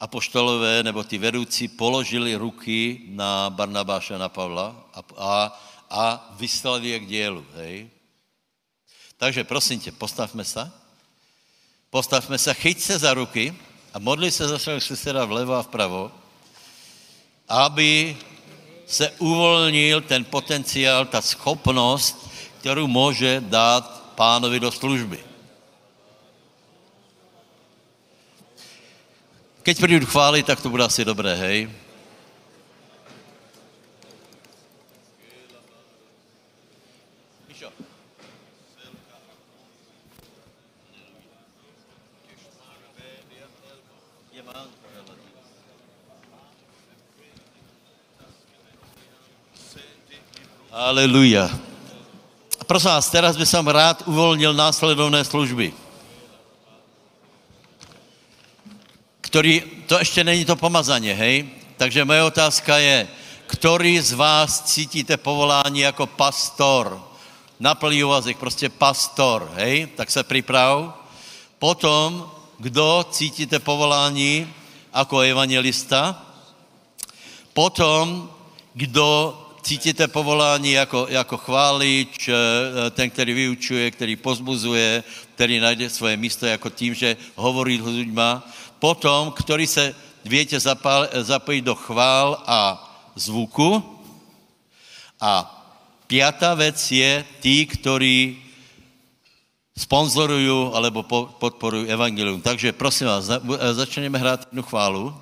apoštolové nebo ty vedoucí položili ruky na Barnabáša, na Pavla a, a, a vyslali je k dělu, hej. Takže prosím tě, postavme se. Postavme se, chyť se za ruky a modli se za svého suseda vlevo a vpravo, aby se uvolnil ten potenciál, ta schopnost, kterou může dát pánovi do služby. Keď přijdu chválit, tak to bude asi dobré, hej? Aleluja. Prosím vás, teraz by som rád uvolnil následovné služby. Který, to ještě není to pomazaně, hej? Takže moje otázka je, který z vás cítíte povolání jako pastor? Naplný uvazek, prostě pastor, hej? Tak se připrav. Potom, kdo cítíte povolání jako evangelista? Potom, kdo cítíte povolání jako, jako chválič, eh, ten, který vyučuje, který pozbuzuje, který najde svoje místo jako tím, že hovorí s lidma. potom, ktorí se viete zapál, zapojiť do chvál a zvuku. A piatá vec je tí, ktorí sponzorujú alebo podporujú evangelium. Takže prosím vás, začneme hrát jednu chválu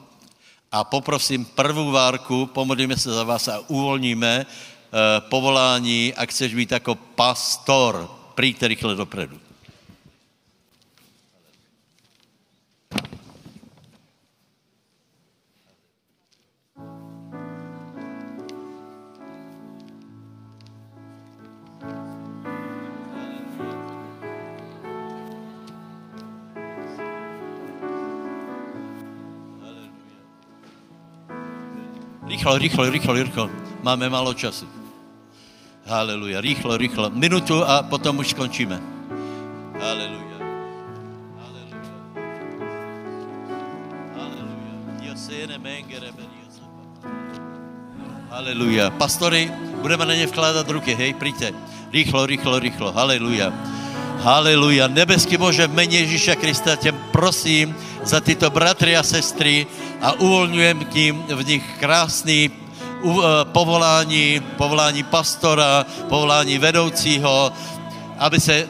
a poprosím prvú várku, pomodlíme se za vás a uvolníme uh, povolání, ak chceš být jako pastor, príďte rychle dopredu. Rýchlo, rýchlo, rýchlo, rýchlo. Máme málo času. Haleluja. Rýchlo, rýchlo. Minutu a potom už skončíme. Haleluja. Haleluja. Pastory, budeme na ně vkládat ruky, hej, přijďte. Rýchlo, rýchlo, rýchlo. Haleluja. Haleluja. Nebeský Bože, v jméně Ježíša Krista tě prosím za tyto bratry a sestry a uvolňujem k ním v nich krásný uh, povolání, povolání pastora, povolání vedoucího, aby se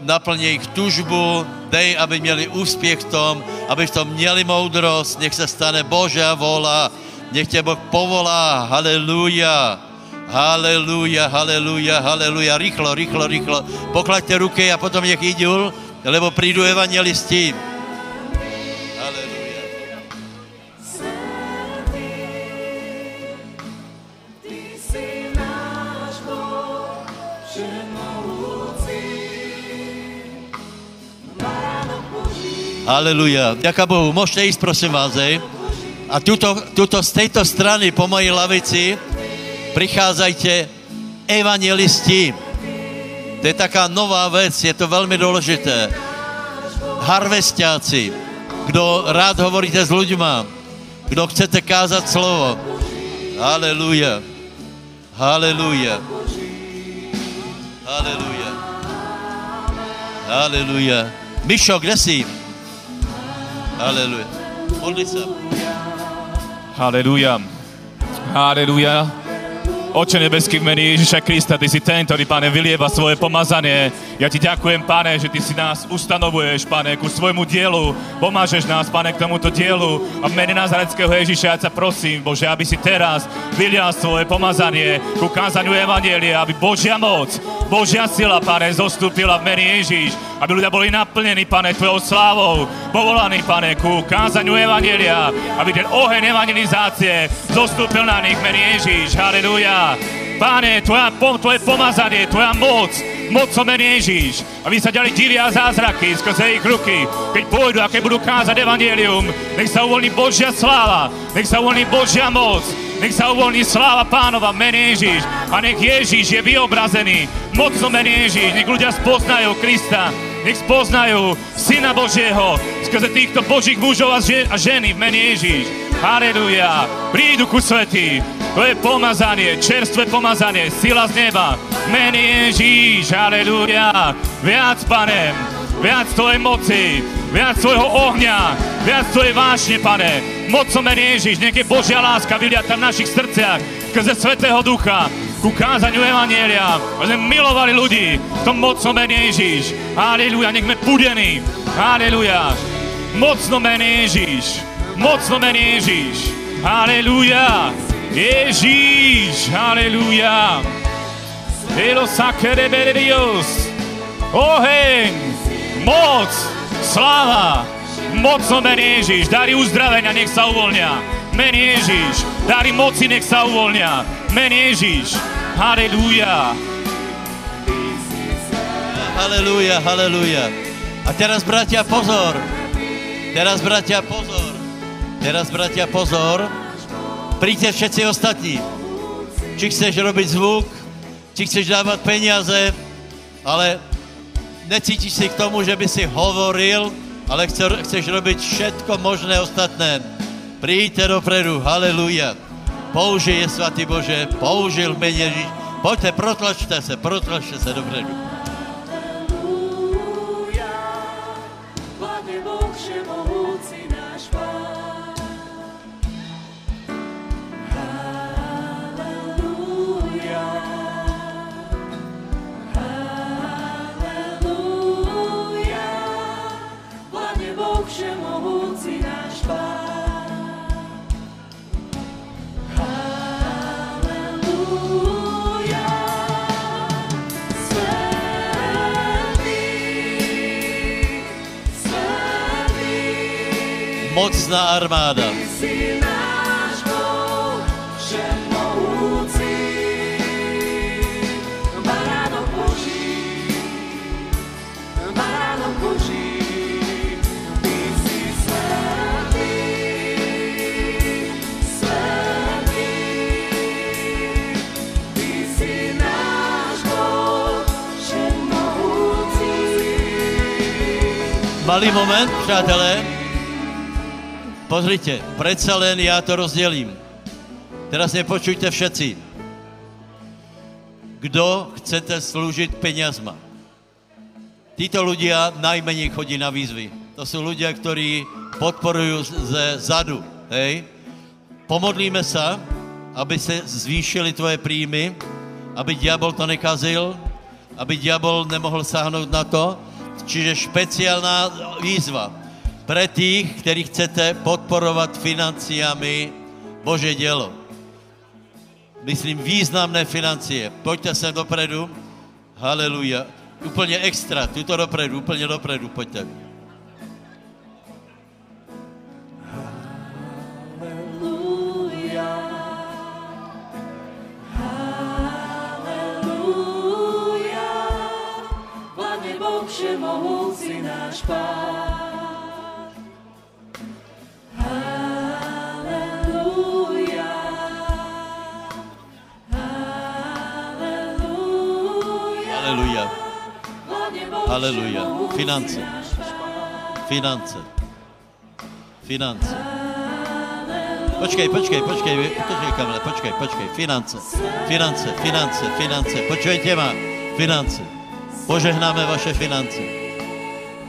naplně jejich tužbu, dej, aby měli úspěch v tom, aby v tom měli moudrost, nech se stane Božá vola, nech tě Boh povolá, haleluja. Haleluja, haleluja, haleluja. Rýchlo, rýchlo, rýchlo. Poklaďte ruky a potom nech jdou, lebo prídu evangelisti. Haleluja. Haleluja. Bohu. Môžete ísť, prosím vás, hej. A tuto, tuto z tejto strany po mojej lavici Přicházajte evangelisti. To je taká nová věc, je to velmi důležité. Harvestiáci, kdo rád hovoríte s ľuďma, kdo chcete kázat slovo. Haleluja. Haleluja. Haleluja. Haleluja. Mišo, kde jsi? Haleluja. Modli se. Haleluja. Haleluja. Oče nebeský v mene Ježiša Krista, Ty si ten, ktorý, Pane, vylieva svoje pomazanie. Ja Ti ďakujem, Pane, že Ty si nás ustanovuješ, Pane, ku svojmu dielu. Pomážeš nás, Pane, k tomuto dielu. A v mene Nazareckého Ježiša ja sa prosím, Bože, aby si teraz vylial svoje pomazanie ku kázaniu Evangelia, aby Božia moc, Božia sila, Pane, zostúpila v mene Ježiš. Aby ľudia boli naplnení, Pane, Tvojou slávou, povolaní, Pane, ku kázaniu Evangelia. Aby ten oheň evangelizácie zostúpil na nich v mene Ježiš. Páne, tvoja, tvoje pomazanie, tvoja moc, moc o mene Ježíš. Aby sa ďali divia zázraky skrze ich ruky. Keď pôjdu a keď budú kázať evangelium, nech sa uvoľní Božia sláva, nech sa uvoľní Božia moc, nech sa uvoľní sláva pánova mene Ježíš. A nech Ježíš je vyobrazený. Mocno mene Ježíš. Nech ľudia spoznajú Krista. Nech spoznajú Syna Božieho skrze týchto Božích mužov a ženy v mene Ježíš. Haleluja. Prídu ku svetí. To je pomazanie, čerstvé pomazanie, sila z neba. Mene Ježíš, aleluja. Viac, pane, viac tvojej moci, viac tvojho ohňa, viac tvojej vášne, pane. Mocom mene Ježíš, nech je Božia láska vyliata v našich srdciach, skrze Svetého Ducha, ku kázaniu Evanielia. A sme milovali ľudí v tom mocnom mene Ježíš. Aleluja, nech sme pudení. Aleluja. Mocno mene Ježíš. Mocno mene Ježíš. Aleluja. Ježíš, haleluja. Elo sakere Dios. Oheň, moc, sláva, mocno mene Ježíš, dary uzdravenia nech sa uvoľnia. Mene Ježíš, dary moci nech sa uvoľnia. Mene Ježíš, haleluja. Haleluja, haleluja. A teraz, bratia, pozor. Teraz, bratia, pozor. Teraz, bratia, pozor. Príďte všetci ostatní. Či chceš robiť zvuk, či chceš dávať peniaze, ale necítiš si k tomu, že by si hovoril, ale chceš robiť všetko možné ostatné. Príďte dopredu, haleluja. Použij je, svatý Bože, použil mene Ježíš. Pojďte, protlačte se, protlačte se dopredu. Boh, všemohúci. Malý moment, přátelé. Pozrite, predsa len já to rozdělím. Teraz mě počujte všetci. Kdo chcete slúžiť peniazma? Títo ľudia najmenej chodí na výzvy. To sú ľudia, ktorí podporujú ze zadu. Hej? Pomodlíme sa, aby se zvýšily tvoje príjmy, aby diabol to nekazil, aby diabol nemohl sáhnout na to. Čiže špeciálna výzva pre tých, ktorí chcete podporovat financiami Bože dělo. Myslím významné financie. Pojďte sem dopredu. Haleluja. Úplně extra, tuto dopredu, úplně dopredu, pojďte. Všemohúci náš Pán. Všemohúci Finance. Finance. Finance. Počkej, počkej, počkej, počkej, kamele, počkej, počkej. Finance, finance, finance, finance. Počujete ma? Finance. Požehnáme vaše finance.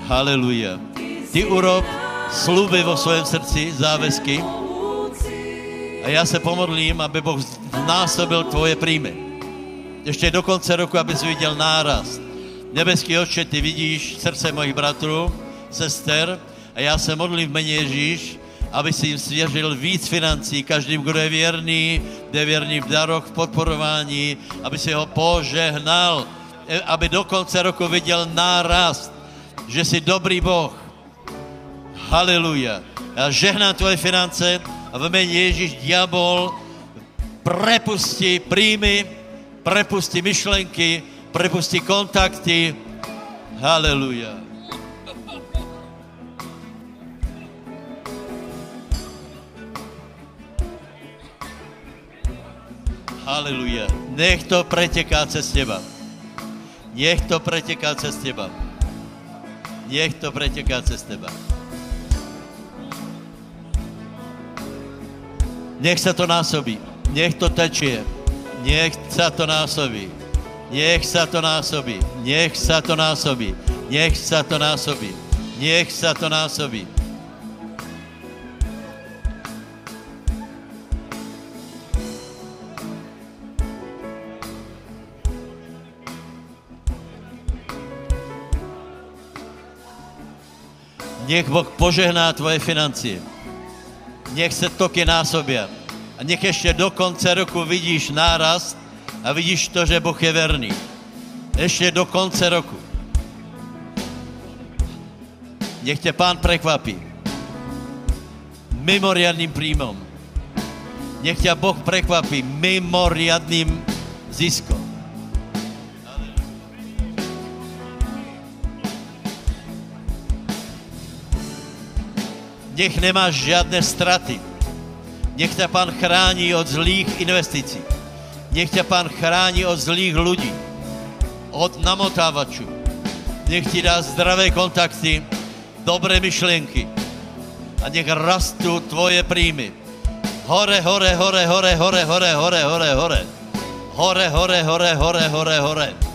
Haleluja. Ty urob sluby vo svém srdci, záväzky. A já se pomodlím, aby Boh znásobil tvoje príjmy. Ještě do konce roku, abys viděl nárast. Nebeský oče, ty vidíš srdce mojich bratrů, sester a já se modlím v jméně Ježíš, aby si jim svěřil víc financí, každým, kdo je věrný, kdo je věrný v daroch, v podporování, aby si ho požehnal, e, aby do konce roku viděl nárast, že jsi dobrý Boh. Haleluja. Já žehnám tvoje finance a v jméně Ježíš diabol prepustí príjmy, prepustí myšlenky, prepustí kontakty. Haleluja. Haleluja. Nech to preteká cez teba. Nech to preteká cez teba. Nech to preteká cez teba. Nech sa to násobí. Nech to tečie. Nech sa to násobí. Nech sa to násobí. Nech sa to násobí. Nech sa to násobí. Nech sa to násobí. Nech Boh požehná tvoje financie. Nech se toky násobia. A nech ještě do konce roku vidíš nárast a vidíš to, že Boh je verný. Ještě do konce roku. Nech tě pán prekvapí. Mimoriadným príjmom. Nech ťa Boh prekvapí mimoriadným ziskom. Nech nemáš žádné straty. Nech ťa pán chrání od zlých investicí. Nech ťa pán chrání od zlých ľudí. Od namotávačů. Nech ti dá zdravé kontakty, dobré myšlenky. A nech rastú tvoje príjmy. Hore, hore, hore, hore, hore, hore, hore, hore, hore. Hore, hore, hore, hore, hore, hore. Svätý,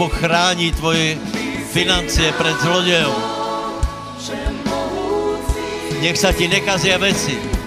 Boh chrání tvoje financie před zlodějem. Nech se ti nekazia veci.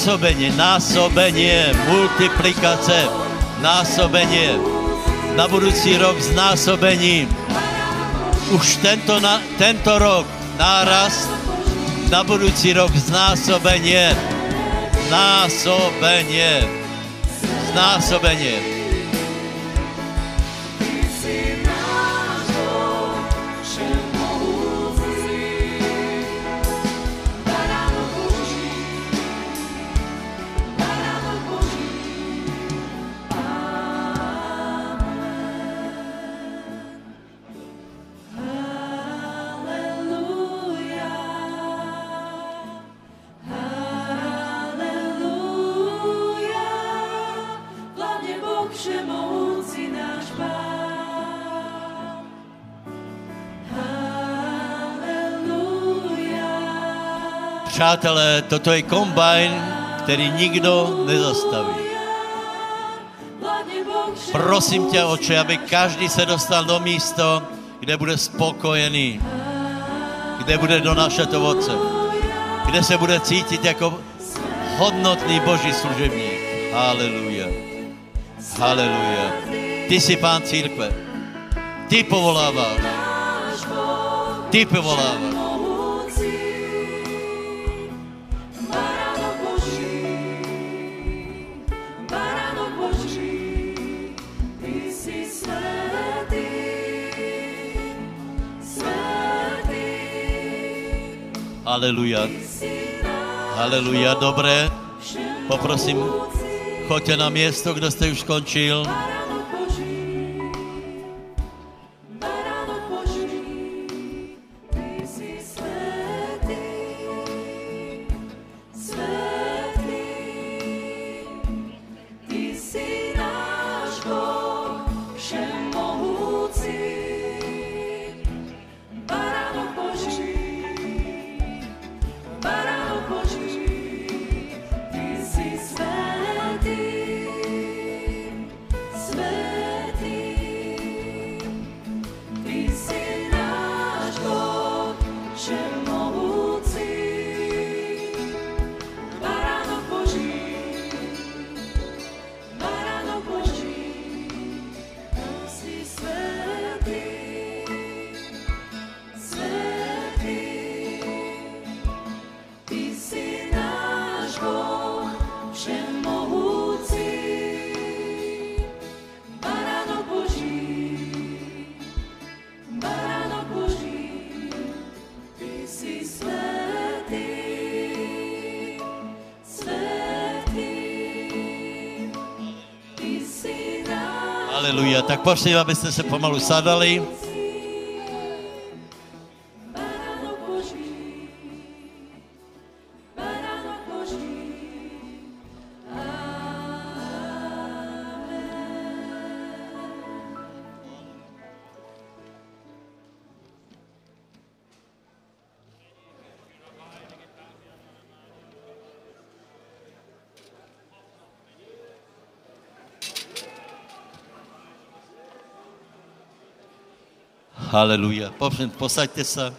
Násobenie, násobenie, multiplikace, násobenie. Na budoucí rok s násobením. Už tento, na, tento rok nárast, na budoucí rok znásobenie. Násobenie. Znásobenie. Přátelé, toto je kombajn, který nikdo nezastaví. Prosím tě, oče, aby každý se dostal do místa, kde bude spokojený, kde bude donášet ovoce, kde se bude cítit jako hodnotný boží služebník. Haleluja. Haleluja. Ty jsi pán církve. Ty povoláváš. Ty povoláváš. Náš Haleluja. Dobré. Poprosím, choďte na město, kde jste už skončil. Tak prosím, abyste se pomalu sadali. Haleluja. Posaďte se.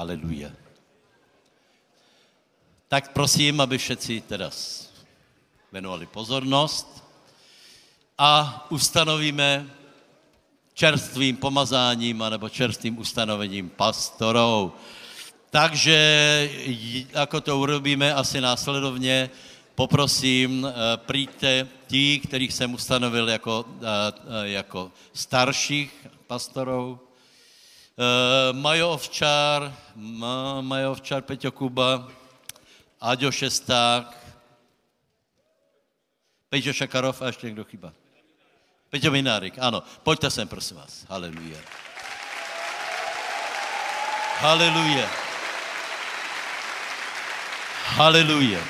Haleluja. Tak prosím, aby všetci teraz venovali pozornost a ustanovíme čerstvým pomazáním anebo čerstvým ustanovením pastorou. Takže, j- ako to urobíme asi následovně, poprosím, eh, přijďte tí, kterých jsem ustanovil jako, eh, eh, jako starších pastorů. Majo Ovčár, Ma- Majo Ovčár, Peťo Kuba, Aďo Šesták, Peťo Šakarov a ještě někdo chyba. Peťo Minárik, ano. Pojďte sem, prosím vás. Haleluja. Haleluja. Haleluja.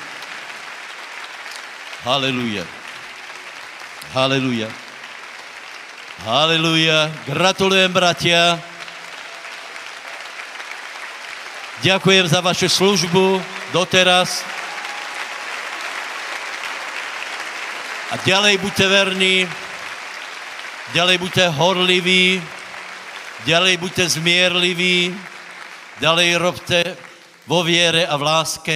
Haleluja. Haleluja. Haleluja. Gratulujem, bratia. Ďakujem za vašu službu doteraz. A ďalej buďte verní, ďalej buďte horliví, ďalej buďte zmierliví, ďalej robte vo viere a v láske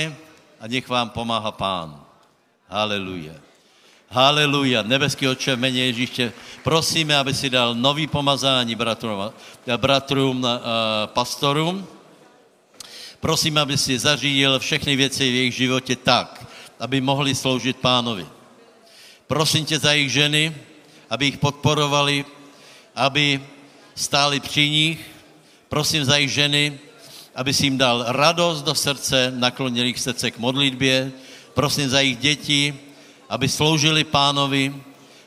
a nech vám pomáha Pán. Haleluja. Haleluja. Nebeský oče, v mene Ježíše, prosíme, aby si dal nový pomazání bratrům, bratrům uh, pastorům. Prosím, aby si zařídil všechny věci v jejich životě tak, aby mohli sloužit pánovi. Prosím tě za jejich ženy, aby jich podporovali, aby stáli při nich. Prosím za jejich ženy, aby si jim dal radost do srdce, naklonil jich srdce k modlitbě. Prosím za jejich děti, aby sloužili pánovi.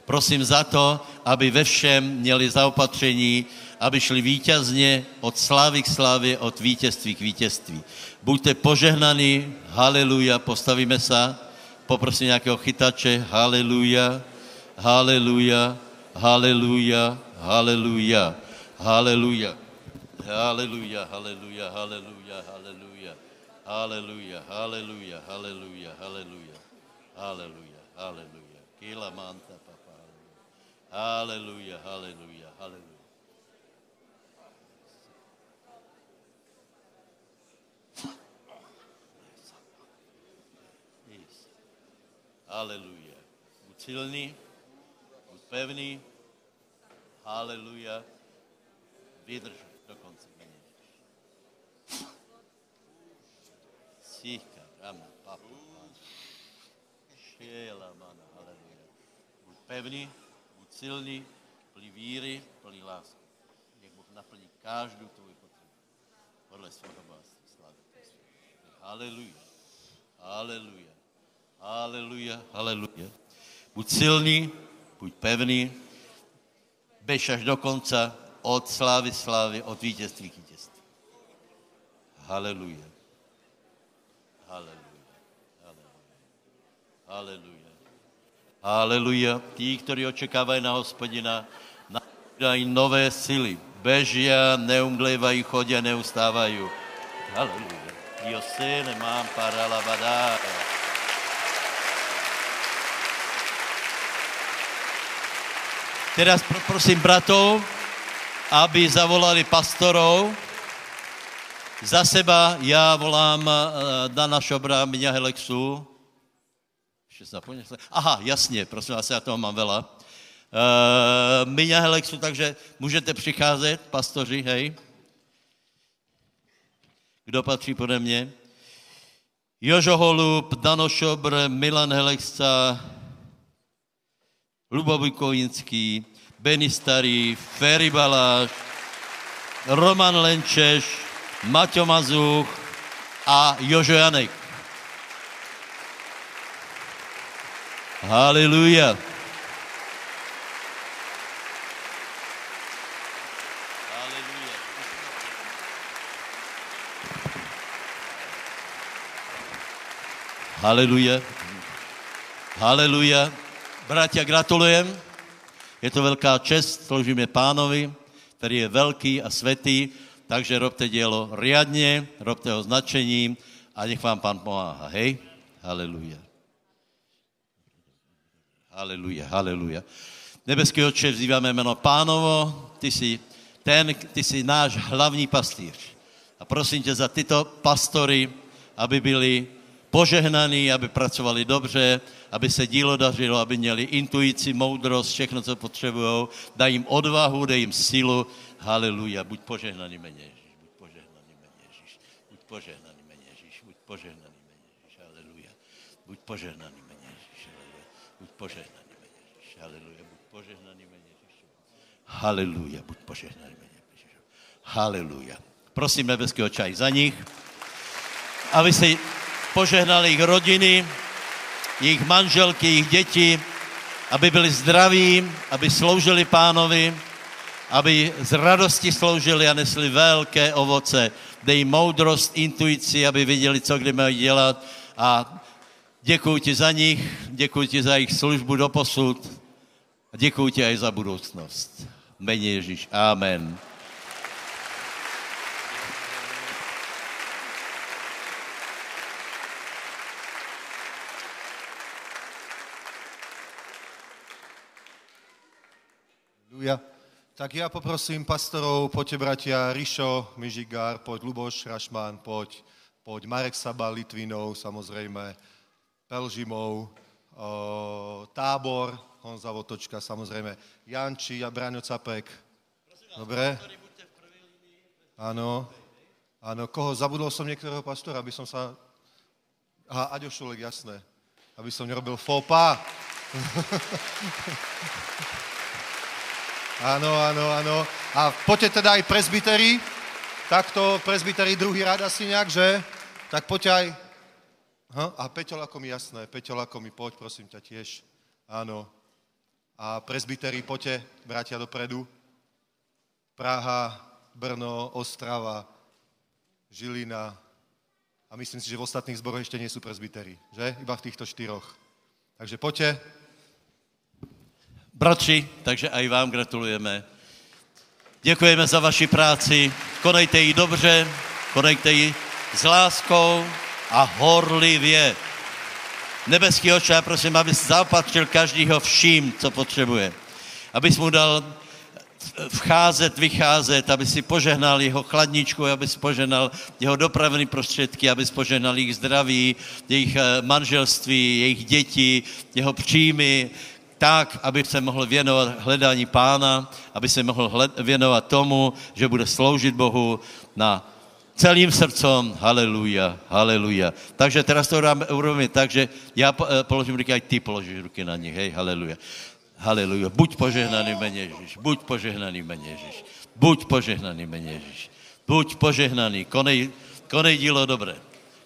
Prosím za to, aby ve všem měli zaopatření, aby šli vítězně od slávy k slávě, od vítězství k vítězství. Buďte požehnaní, haleluja, postavíme se, poprosím nějakého chytače, haleluja, haleluja, haleluja, haleluja, haleluja, haleluja, haleluja, haleluja, haleluja, haleluja, haleluja, haleluja, haleluja, haleluja, haleluja, kila manta papa, haleluja, haleluja, haleluja. Yes. Haleluja. Buď silný, buď pevný. Haleluja. Vydrž do konce. Síka, rama, papa. Šiela, mana, haleluja. Buď pevný, buď silný, plný víry, plný lásky. Nech Bůh naplní každou tvoji potřebu. Podle svého bohatství. Slávy. Haleluja. Haleluja. Haleluja. Haleluja. Buď silný, buď pevný, bež až do konca, od slávy slávy, od vítězství k vítězství. Haleluja. Haleluja. Haleluja. Haleluja. Tí, ktorí očekávají na hospodina, dají nové síly. Bežia, neumdlevají, chodia, neustávají. Haleluja. Dio se nemám para. Teraz pro, prosím bratov, aby zavolali pastorov. Za seba já volám Dana Šobra, Miňa Helexu. Aha, jasně, prosím vás, já toho mám vela. Uh, Miňa Helexu, takže můžete přicházet, pastoři, hej. Kdo patří pode mě? Jožo Holub, Dano Šobr, Milan Helexca, Lubovi Kovinský, Benny Starý, Ferry Baláš, Roman Lenčeš, Maťo Mazuch a Jožo Janek. Haleluja. Haleluja. Haleluja. Bratia, gratulujem. Je to velká čest, sloužíme pánovi, který je velký a svetý, takže robte dělo riadně, robte ho značením a nech vám pán pomáhá. Hej? Haleluja. Haleluja, haleluja. Nebeský oče, vzýváme jméno pánovo, ty jsi ten, ty jsi náš hlavní pastýř. A prosím tě za tyto pastory, aby byli požehnaný, aby pracovali dobře, aby se dílo dařilo, aby měli intuici, moudrost, všechno, co potřebují. Daj jim odvahu, dej jim sílu. Haleluja. Buď požehnaný méně Ježíš. Buď požehnaný méně Ježíš. Buď požehnaný méně Ježíš. Buď požehnaný méně Ježíš. Haleluja. Buď požehnaný méně Ježíš. Haleluja. Buď požehnaný méně Ježíš. Haleluja. Buď požehnaný méně Ježíš. Haleluja. Buď požehnaný méně Ježíš. Haleluja. Prosím nebeského čaj za nich, aby si požehnali jejich rodiny, jejich manželky, jejich děti, aby byli zdraví, aby sloužili pánovi, aby z radosti sloužili a nesli velké ovoce. Dej moudrost, intuici, aby viděli, co kdy mají dělat. A děkuji ti za nich, děkuji ti za jejich službu do posud a děkuji ti i za budoucnost. Jmeně Ježíš. Amen. Haleluja. Tak ja poprosím pastorov, poďte bratia, Rišo, Mižigár, poď Luboš Rašman, poď, poď Marek Saba, Litvinov, samozrejme, Pelžimov, o, Tábor, Honza Votočka, samozrejme, Janči a Braňo Capek. Dobre? Áno. Áno, koho? Zabudol som niektorého pastora, aby som sa... Aha, Aďo Šulek, jasné. Aby som nerobil pas. Áno, áno, áno. A poďte teda aj presbyteri. Takto presbyteri druhý rad asi nejak, že? Tak poďte aj... Ha? A Peťolako mi jasné, Peťolako mi poď, prosím ťa tiež. Áno. A presbyteri, poďte, bratia dopredu. Praha, Brno, Ostrava, Žilina. A myslím si, že v ostatných zboroch ešte nie sú presbyteri, že? Iba v týchto štyroch. Takže poďte, Bratři, takže i vám gratulujeme. Děkujeme za vaši práci. Konejte ji dobře, konejte ji s láskou a horlivě. Nebeský oče, já prosím, abys zaopatřil každýho vším, co potřebuje. Abys mu dal vcházet, vycházet, aby si požehnal jeho chladničku, aby si požehnal jeho dopravní prostředky, aby si požehnal jejich zdraví, jejich eh, manželství, jejich děti, jeho příjmy, tak, aby se mohl věnovat hledání pána, aby se mohl hled, věnovat tomu, že bude sloužit Bohu na celým srdcom, haleluja, haleluja. Takže teraz to dáme, urobíme tak, že já eh, položím ruky, ať ty položíš ruky na nich, hej, haleluja. Haleluja. Buď požehnaný meně Ježíš, buď požehnaný meně Ježíš, buď požehnaný meně Ježíš, buď požehnaný, konej, konej dílo dobré,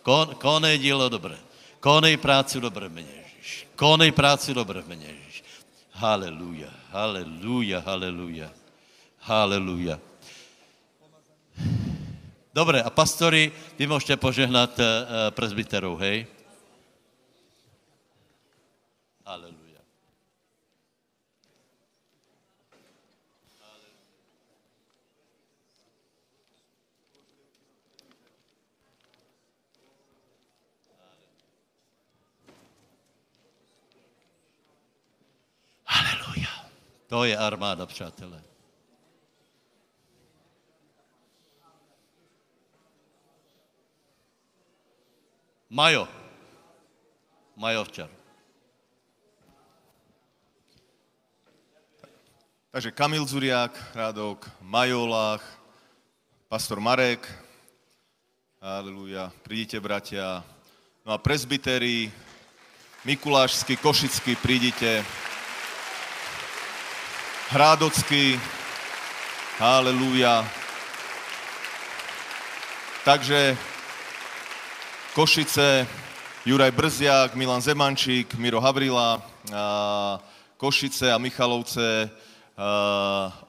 Kon, konej dílo dobré, konej práci dobré meně Ježíš, konej práci dobré meně Ježíš. Haleluja, haleluja, haleluja, haleluja. Dobré, a pastory, vy můžete požehnat uh, presbyterou, hej? Haleluja. To je armáda, přátelé. Majo. Majovčar. Takže Kamil Zuriak, Rádok, Majolách, pastor Marek, Aleluja, prídite bratia. No a presbyteri, Mikulášsky, Košický, prídite. Hrádocký, Aleluja. Takže Košice, Juraj Brziak, Milan Zemančík, Miro Havrila, Košice a Michalovce,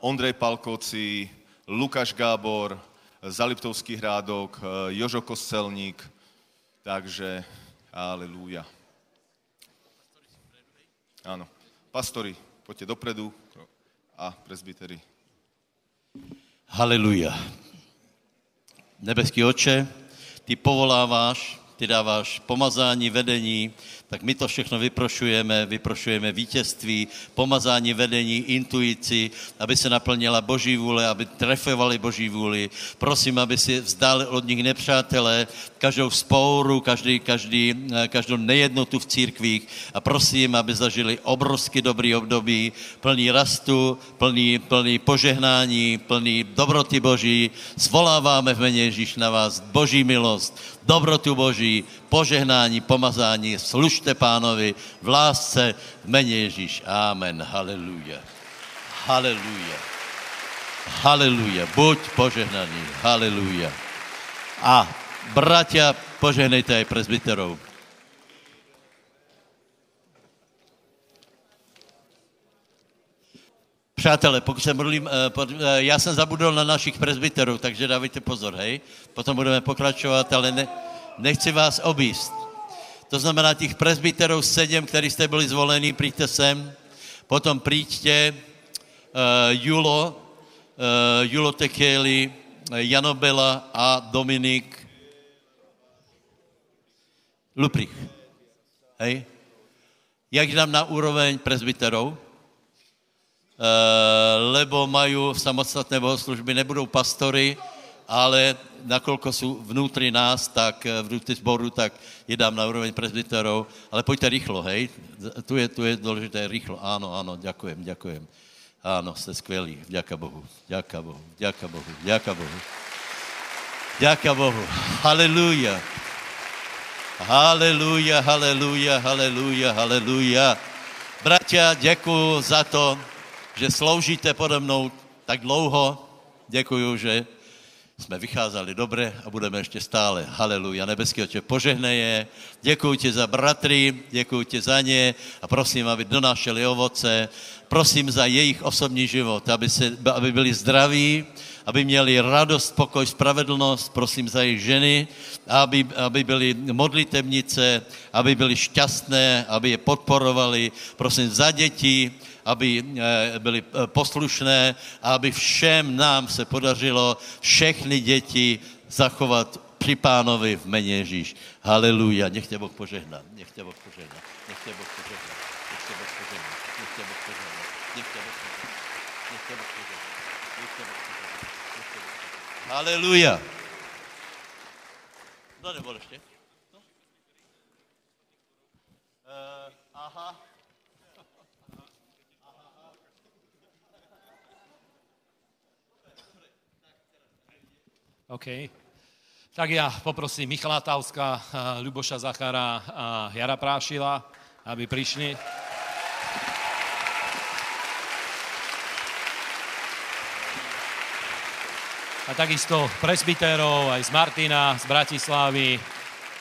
Ondrej Palkoci, Lukáš Gábor, Zaliptovský hrádok, Jožo Kostelník, takže aleluja. Áno, pastori, poďte dopredu a presbyteri. Haleluja. Nebeský oče, ty povoláváš ty dáváš pomazání, vedení, tak my to všechno vyprošujeme, vyprošujeme vítězství, pomazání, vedení, intuici, aby se naplnila Boží vůle, aby trefovali Boží vůli. Prosím, aby si vzdali od nich nepřátelé, každou spouru, každý, každý, eh, každou nejednotu v církvích a prosím, aby zažili obrovsky dobrý období, plný rastu, plný, plný požehnání, plný dobroty Boží. Svoláváme v jméně Ježíš na vás Boží milost, dobrotu Boží, požehnání, pomazání. Služte pánovi v lásce v jméně Ježíš. Amen. Haleluja. Haleluja. Haleluja. Buď požehnaný. Haleluja. A bratia, požehnejte aj prezbiterov. Přátelé, pokud se modlím, eh, eh, já jsem zabudol na našich prezbiterů, takže dávajte pozor, hej. Potom budeme pokračovat, ale ne, nechci vás obíst. To znamená těch prezbiterů sedm, který jste byli zvolení, přijďte sem. Potom přijďte uh, Julo, uh, Julo Tekeli, Janobela a Dominik Luprich. Hej? Jak dám na úroveň prezbiterů? Eh, lebo mají samostatné bohoslužby, nebudou pastory, ale nakolko jsou vnútri nás, tak eh, vnútri zboru, tak je dám na úroveň prezbiterov. Ale pojďte rychlo, hej? Tu je, tu je důležité rychlo. Ano, ano, děkujem, děkujem. Ano, jste skvělí. Děka Bohu, děka Bohu, děka Bohu, děka Bohu. Děka Bohu. Haleluja. Haleluja, haleluja, haleluja, haleluja. Bratia, děkuji za to, že sloužíte pode mnou tak dlouho. Děkuji, že jsme vycházeli dobře a budeme ještě stále. Haleluja. Nebeský oče, požehnej je. Děkuji ti za bratry, děkuji ti za ně a prosím, aby donášeli ovoce. Prosím za jejich osobní život, aby, se, aby byli zdraví, aby měli radost, pokoj, spravedlnost, prosím za jejich ženy, aby, aby byly modlitebnice, aby byly šťastné, aby je podporovali, prosím za děti, aby eh, byli eh, poslušné a aby všem nám se podařilo všechny děti zachovat při pánovi v jméně Ježíš. Haleluja. Nech tě Boh požehná. Nech tě Boh požehná. Nech tě Boh požehná. Nech tě Boh požehná. Nech tě Boh požehná. Nech tě Boh požehná. Nech tě Boh požehná. Nech tě Boh požehná. Haleluja. Kdo nebol ještě? No? Uh, aha. OK. Tak ja poprosím Michala Tauska, Luboša Zachara a Jara Prášila, aby prišli. A takisto presbytérov aj z Martina, z Bratislavy,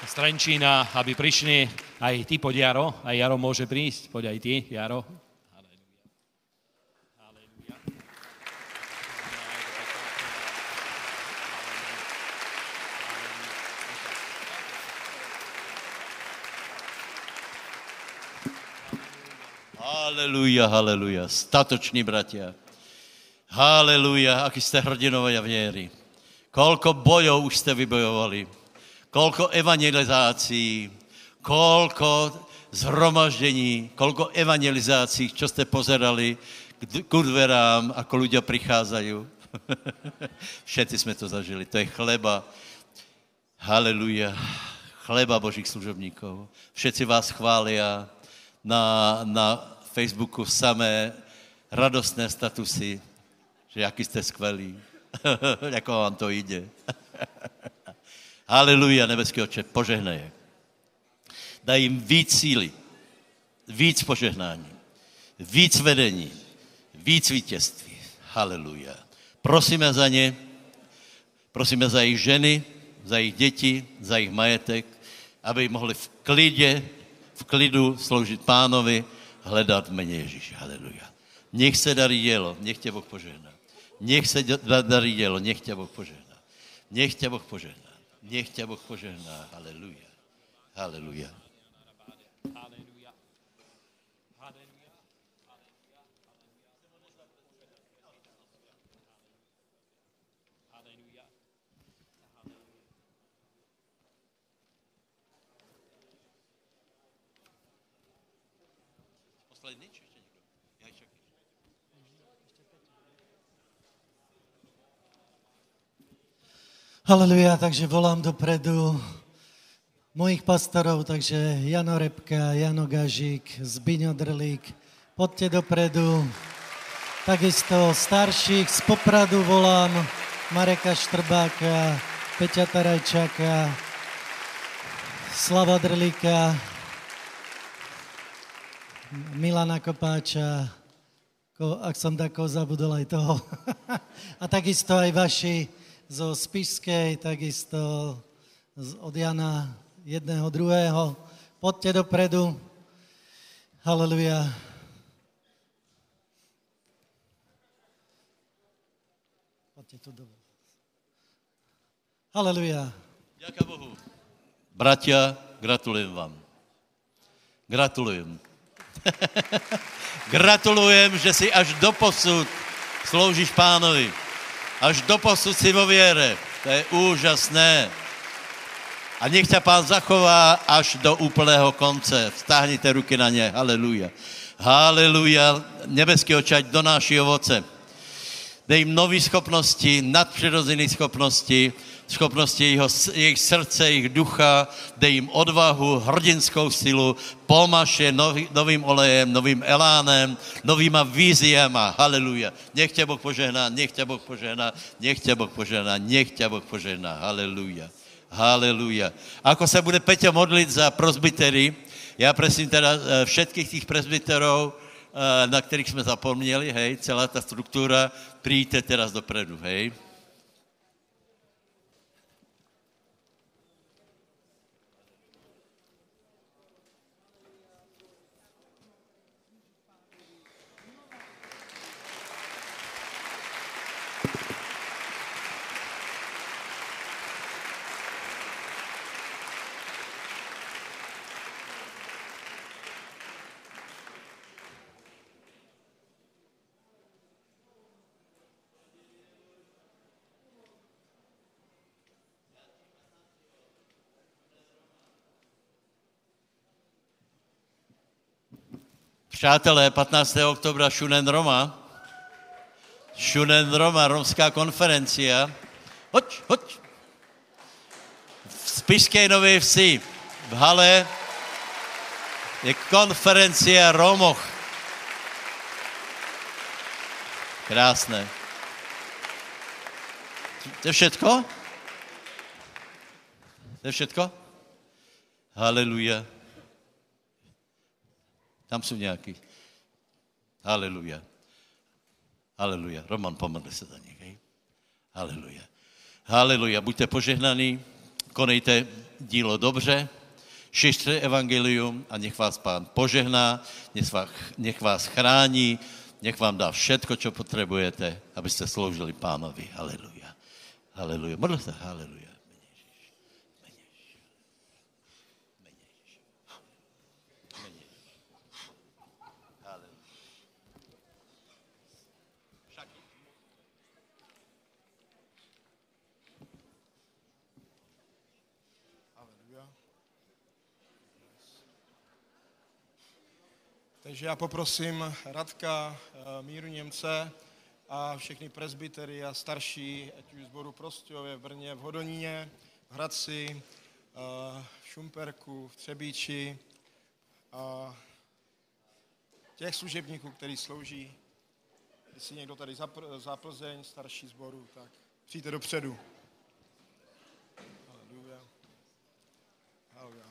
z Trenčína, aby prišli. Aj ty poď Jaro, aj Jaro môže prísť. Poď aj ty, Jaro. Haleluja, haleluja. Statoční bratia. Haleluja, aký jste hrdinové věry. Kolko bojov už jste vybojovali. Kolko evangelizácií, kolko zhromaždění, kolko evangelizácií, čo jste pozerali k- dverám, ako ľudia pricházajú. Všetci jsme to zažili. To je chleba. Haleluja. Chleba božích služobníkov. Všetci vás chvália na, na Facebooku samé radostné statusy, že jaký jste skvělí, jako vám to jde. Haleluja, nebeský oče, požehnej je. Daj jim víc síly, víc požehnání, víc vedení, víc vítězství. Haleluja. Prosíme za ně, prosíme za jejich ženy, za jejich děti, za jejich majetek, aby mohli v klidě, v klidu sloužit pánovi, hledat v jméně Ježíše. Haleluja. Nech se darí dělo, nech tě Boh požehná. Nech se darí dělo, nech tě Boh požehná. Nech tě Boh požehná. Nech tě Boh požehná. Haleluja. Haleluja. Haleluja, takže volám dopredu mojich pastorov, takže Jano Repka, Jano Gažík, Zbyňo Drlík, poďte dopredu. Takisto starších z Popradu volám Mareka Štrbáka, Peťa Tarajčáka, Slava Drlíka, Milana Kopáča, ko, ak som tako zabudol aj toho. A takisto aj vaši zo Spišskej, takisto od Jana jedného, druhého. Poďte dopredu. Haleluja. Poďte tu do... Haleluja. Ďakujem Bohu. Bratia, gratulujem vám. Gratulujem. gratulujem, že si až do posud sloužíš pánovi. Až do posud si vo viere. To je úžasné. A nech ťa pán zachová až do úplného konce. Vstáhnite ruky na ně. Haleluja. Haleluja. Nebeský očať donáší ovoce. Dej jim nové schopnosti, nadpřirozené schopnosti, schopnosti jeho, jejich srdce, jejich ducha, dej jim odvahu, hrdinskou silu, pomaž je nový, novým olejem, novým elánem, novýma víziema. Haleluja. Nech tě Boh požehná, nech tě Boh požehná, nech tě Boh požehná, nech tě Boh požehná. Haleluja. Haleluja. Ako se bude Peťo modlit za prosbytery, já prosím teda eh, všetkých těch presbyterov, eh, na kterých jsme zapomněli, hej, celá ta struktura, přijďte teraz dopredu, hej. Přátelé, 15. oktobra Šunen Roma. Šunen Roma, romská konferencia. Hoď, hoď. V Spišské Nové Vsi, v hale, je konferencia Romoch. Krásné. To je všetko? To je všetko? Haleluja. Tam jsou nějaký. Haleluja. Haleluja. Roman, pomodli se za nich. Hej? Haleluja. Haleluja. Buďte požehnaní, konejte dílo dobře, šiřte evangelium a nech vás pán požehná, nech vás, nech vás chrání, nech vám dá všetko, co potřebujete, abyste sloužili pánovi. Haleluja. Haleluja. Modli se. Haleluja. Takže já poprosím Radka, eh, Míru Němce a všechny presbytery a starší, ať už zboru Prostějově, v Brně, v Hodoníně, v Hradci, eh, v Šumperku, v Třebíči a těch služebníků, který slouží. Jestli někdo tady za, Plzeň, starší zboru, tak přijďte dopředu. Haleluja. Haleluja.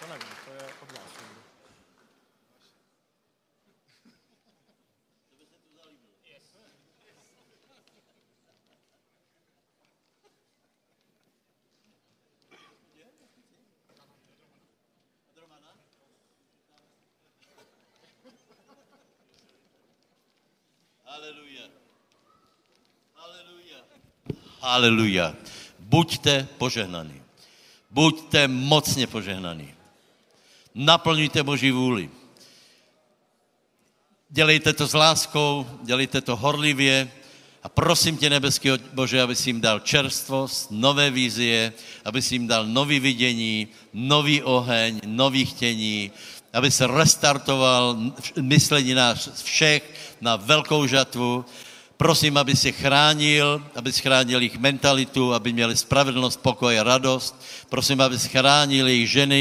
To nevím, to je od vás. někdo. Haleluja. Haleluja. Haleluja. Buďte požehnaní. Buďte mocně požehnaní. Naplňujte Boží vůli. dělejte to s láskou, dělejte to horlivě a prosím tě, nebeský Bože, aby si jim dal čerstvost, nové vízie, aby si jim dal nový vidění, nový oheň, nový chtění, aby se restartoval myslení nás všech na velkou žatvu. Prosím, aby si chránil, aby si chránil jejich mentalitu, aby měli spravedlnost, pokoj a radost. Prosím, aby si chránil jejich ženy,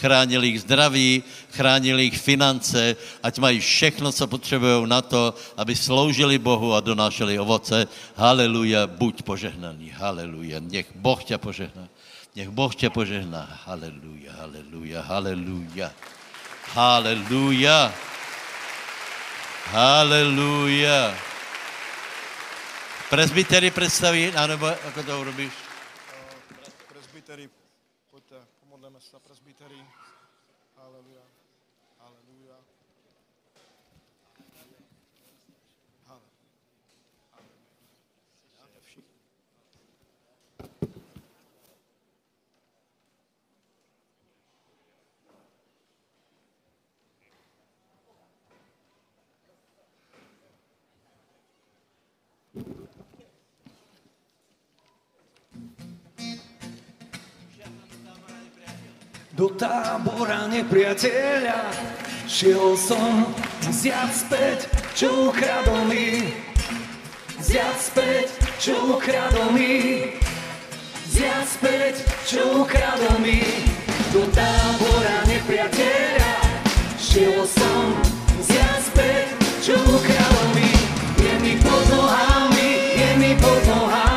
chránil jejich zdraví, chránil jejich finance, ať mají všechno, co potřebují na to, aby sloužili Bohu a donášeli ovoce. Haleluja, buď požehnaný, haleluja. Nech Boh tě požehná. Nech Boh tě požehná. Haleluja, haleluja, haleluja. Haleluja. Haleluja. Presbytery představí, anebo jako to urobíš? Do tábora nepriateľa šiel som zjať späť, čo ukradol mi. Zjať späť, čo ukradol mi. Zjať späť, čo ukradol mi. Do tábora nepriateľa šiel som zjať späť, čo ukradol mi. Je mi pod nohami, je mi pod nohami,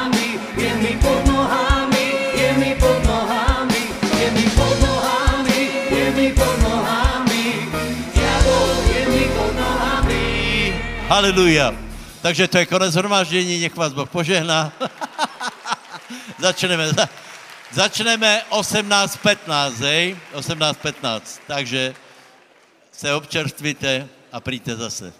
Haleluja. Takže to je konec hromáždění, nech vás Boh požehná. začneme, za, začneme 18.15, hej? 18.15. Takže se občerstvíte a přijďte zase.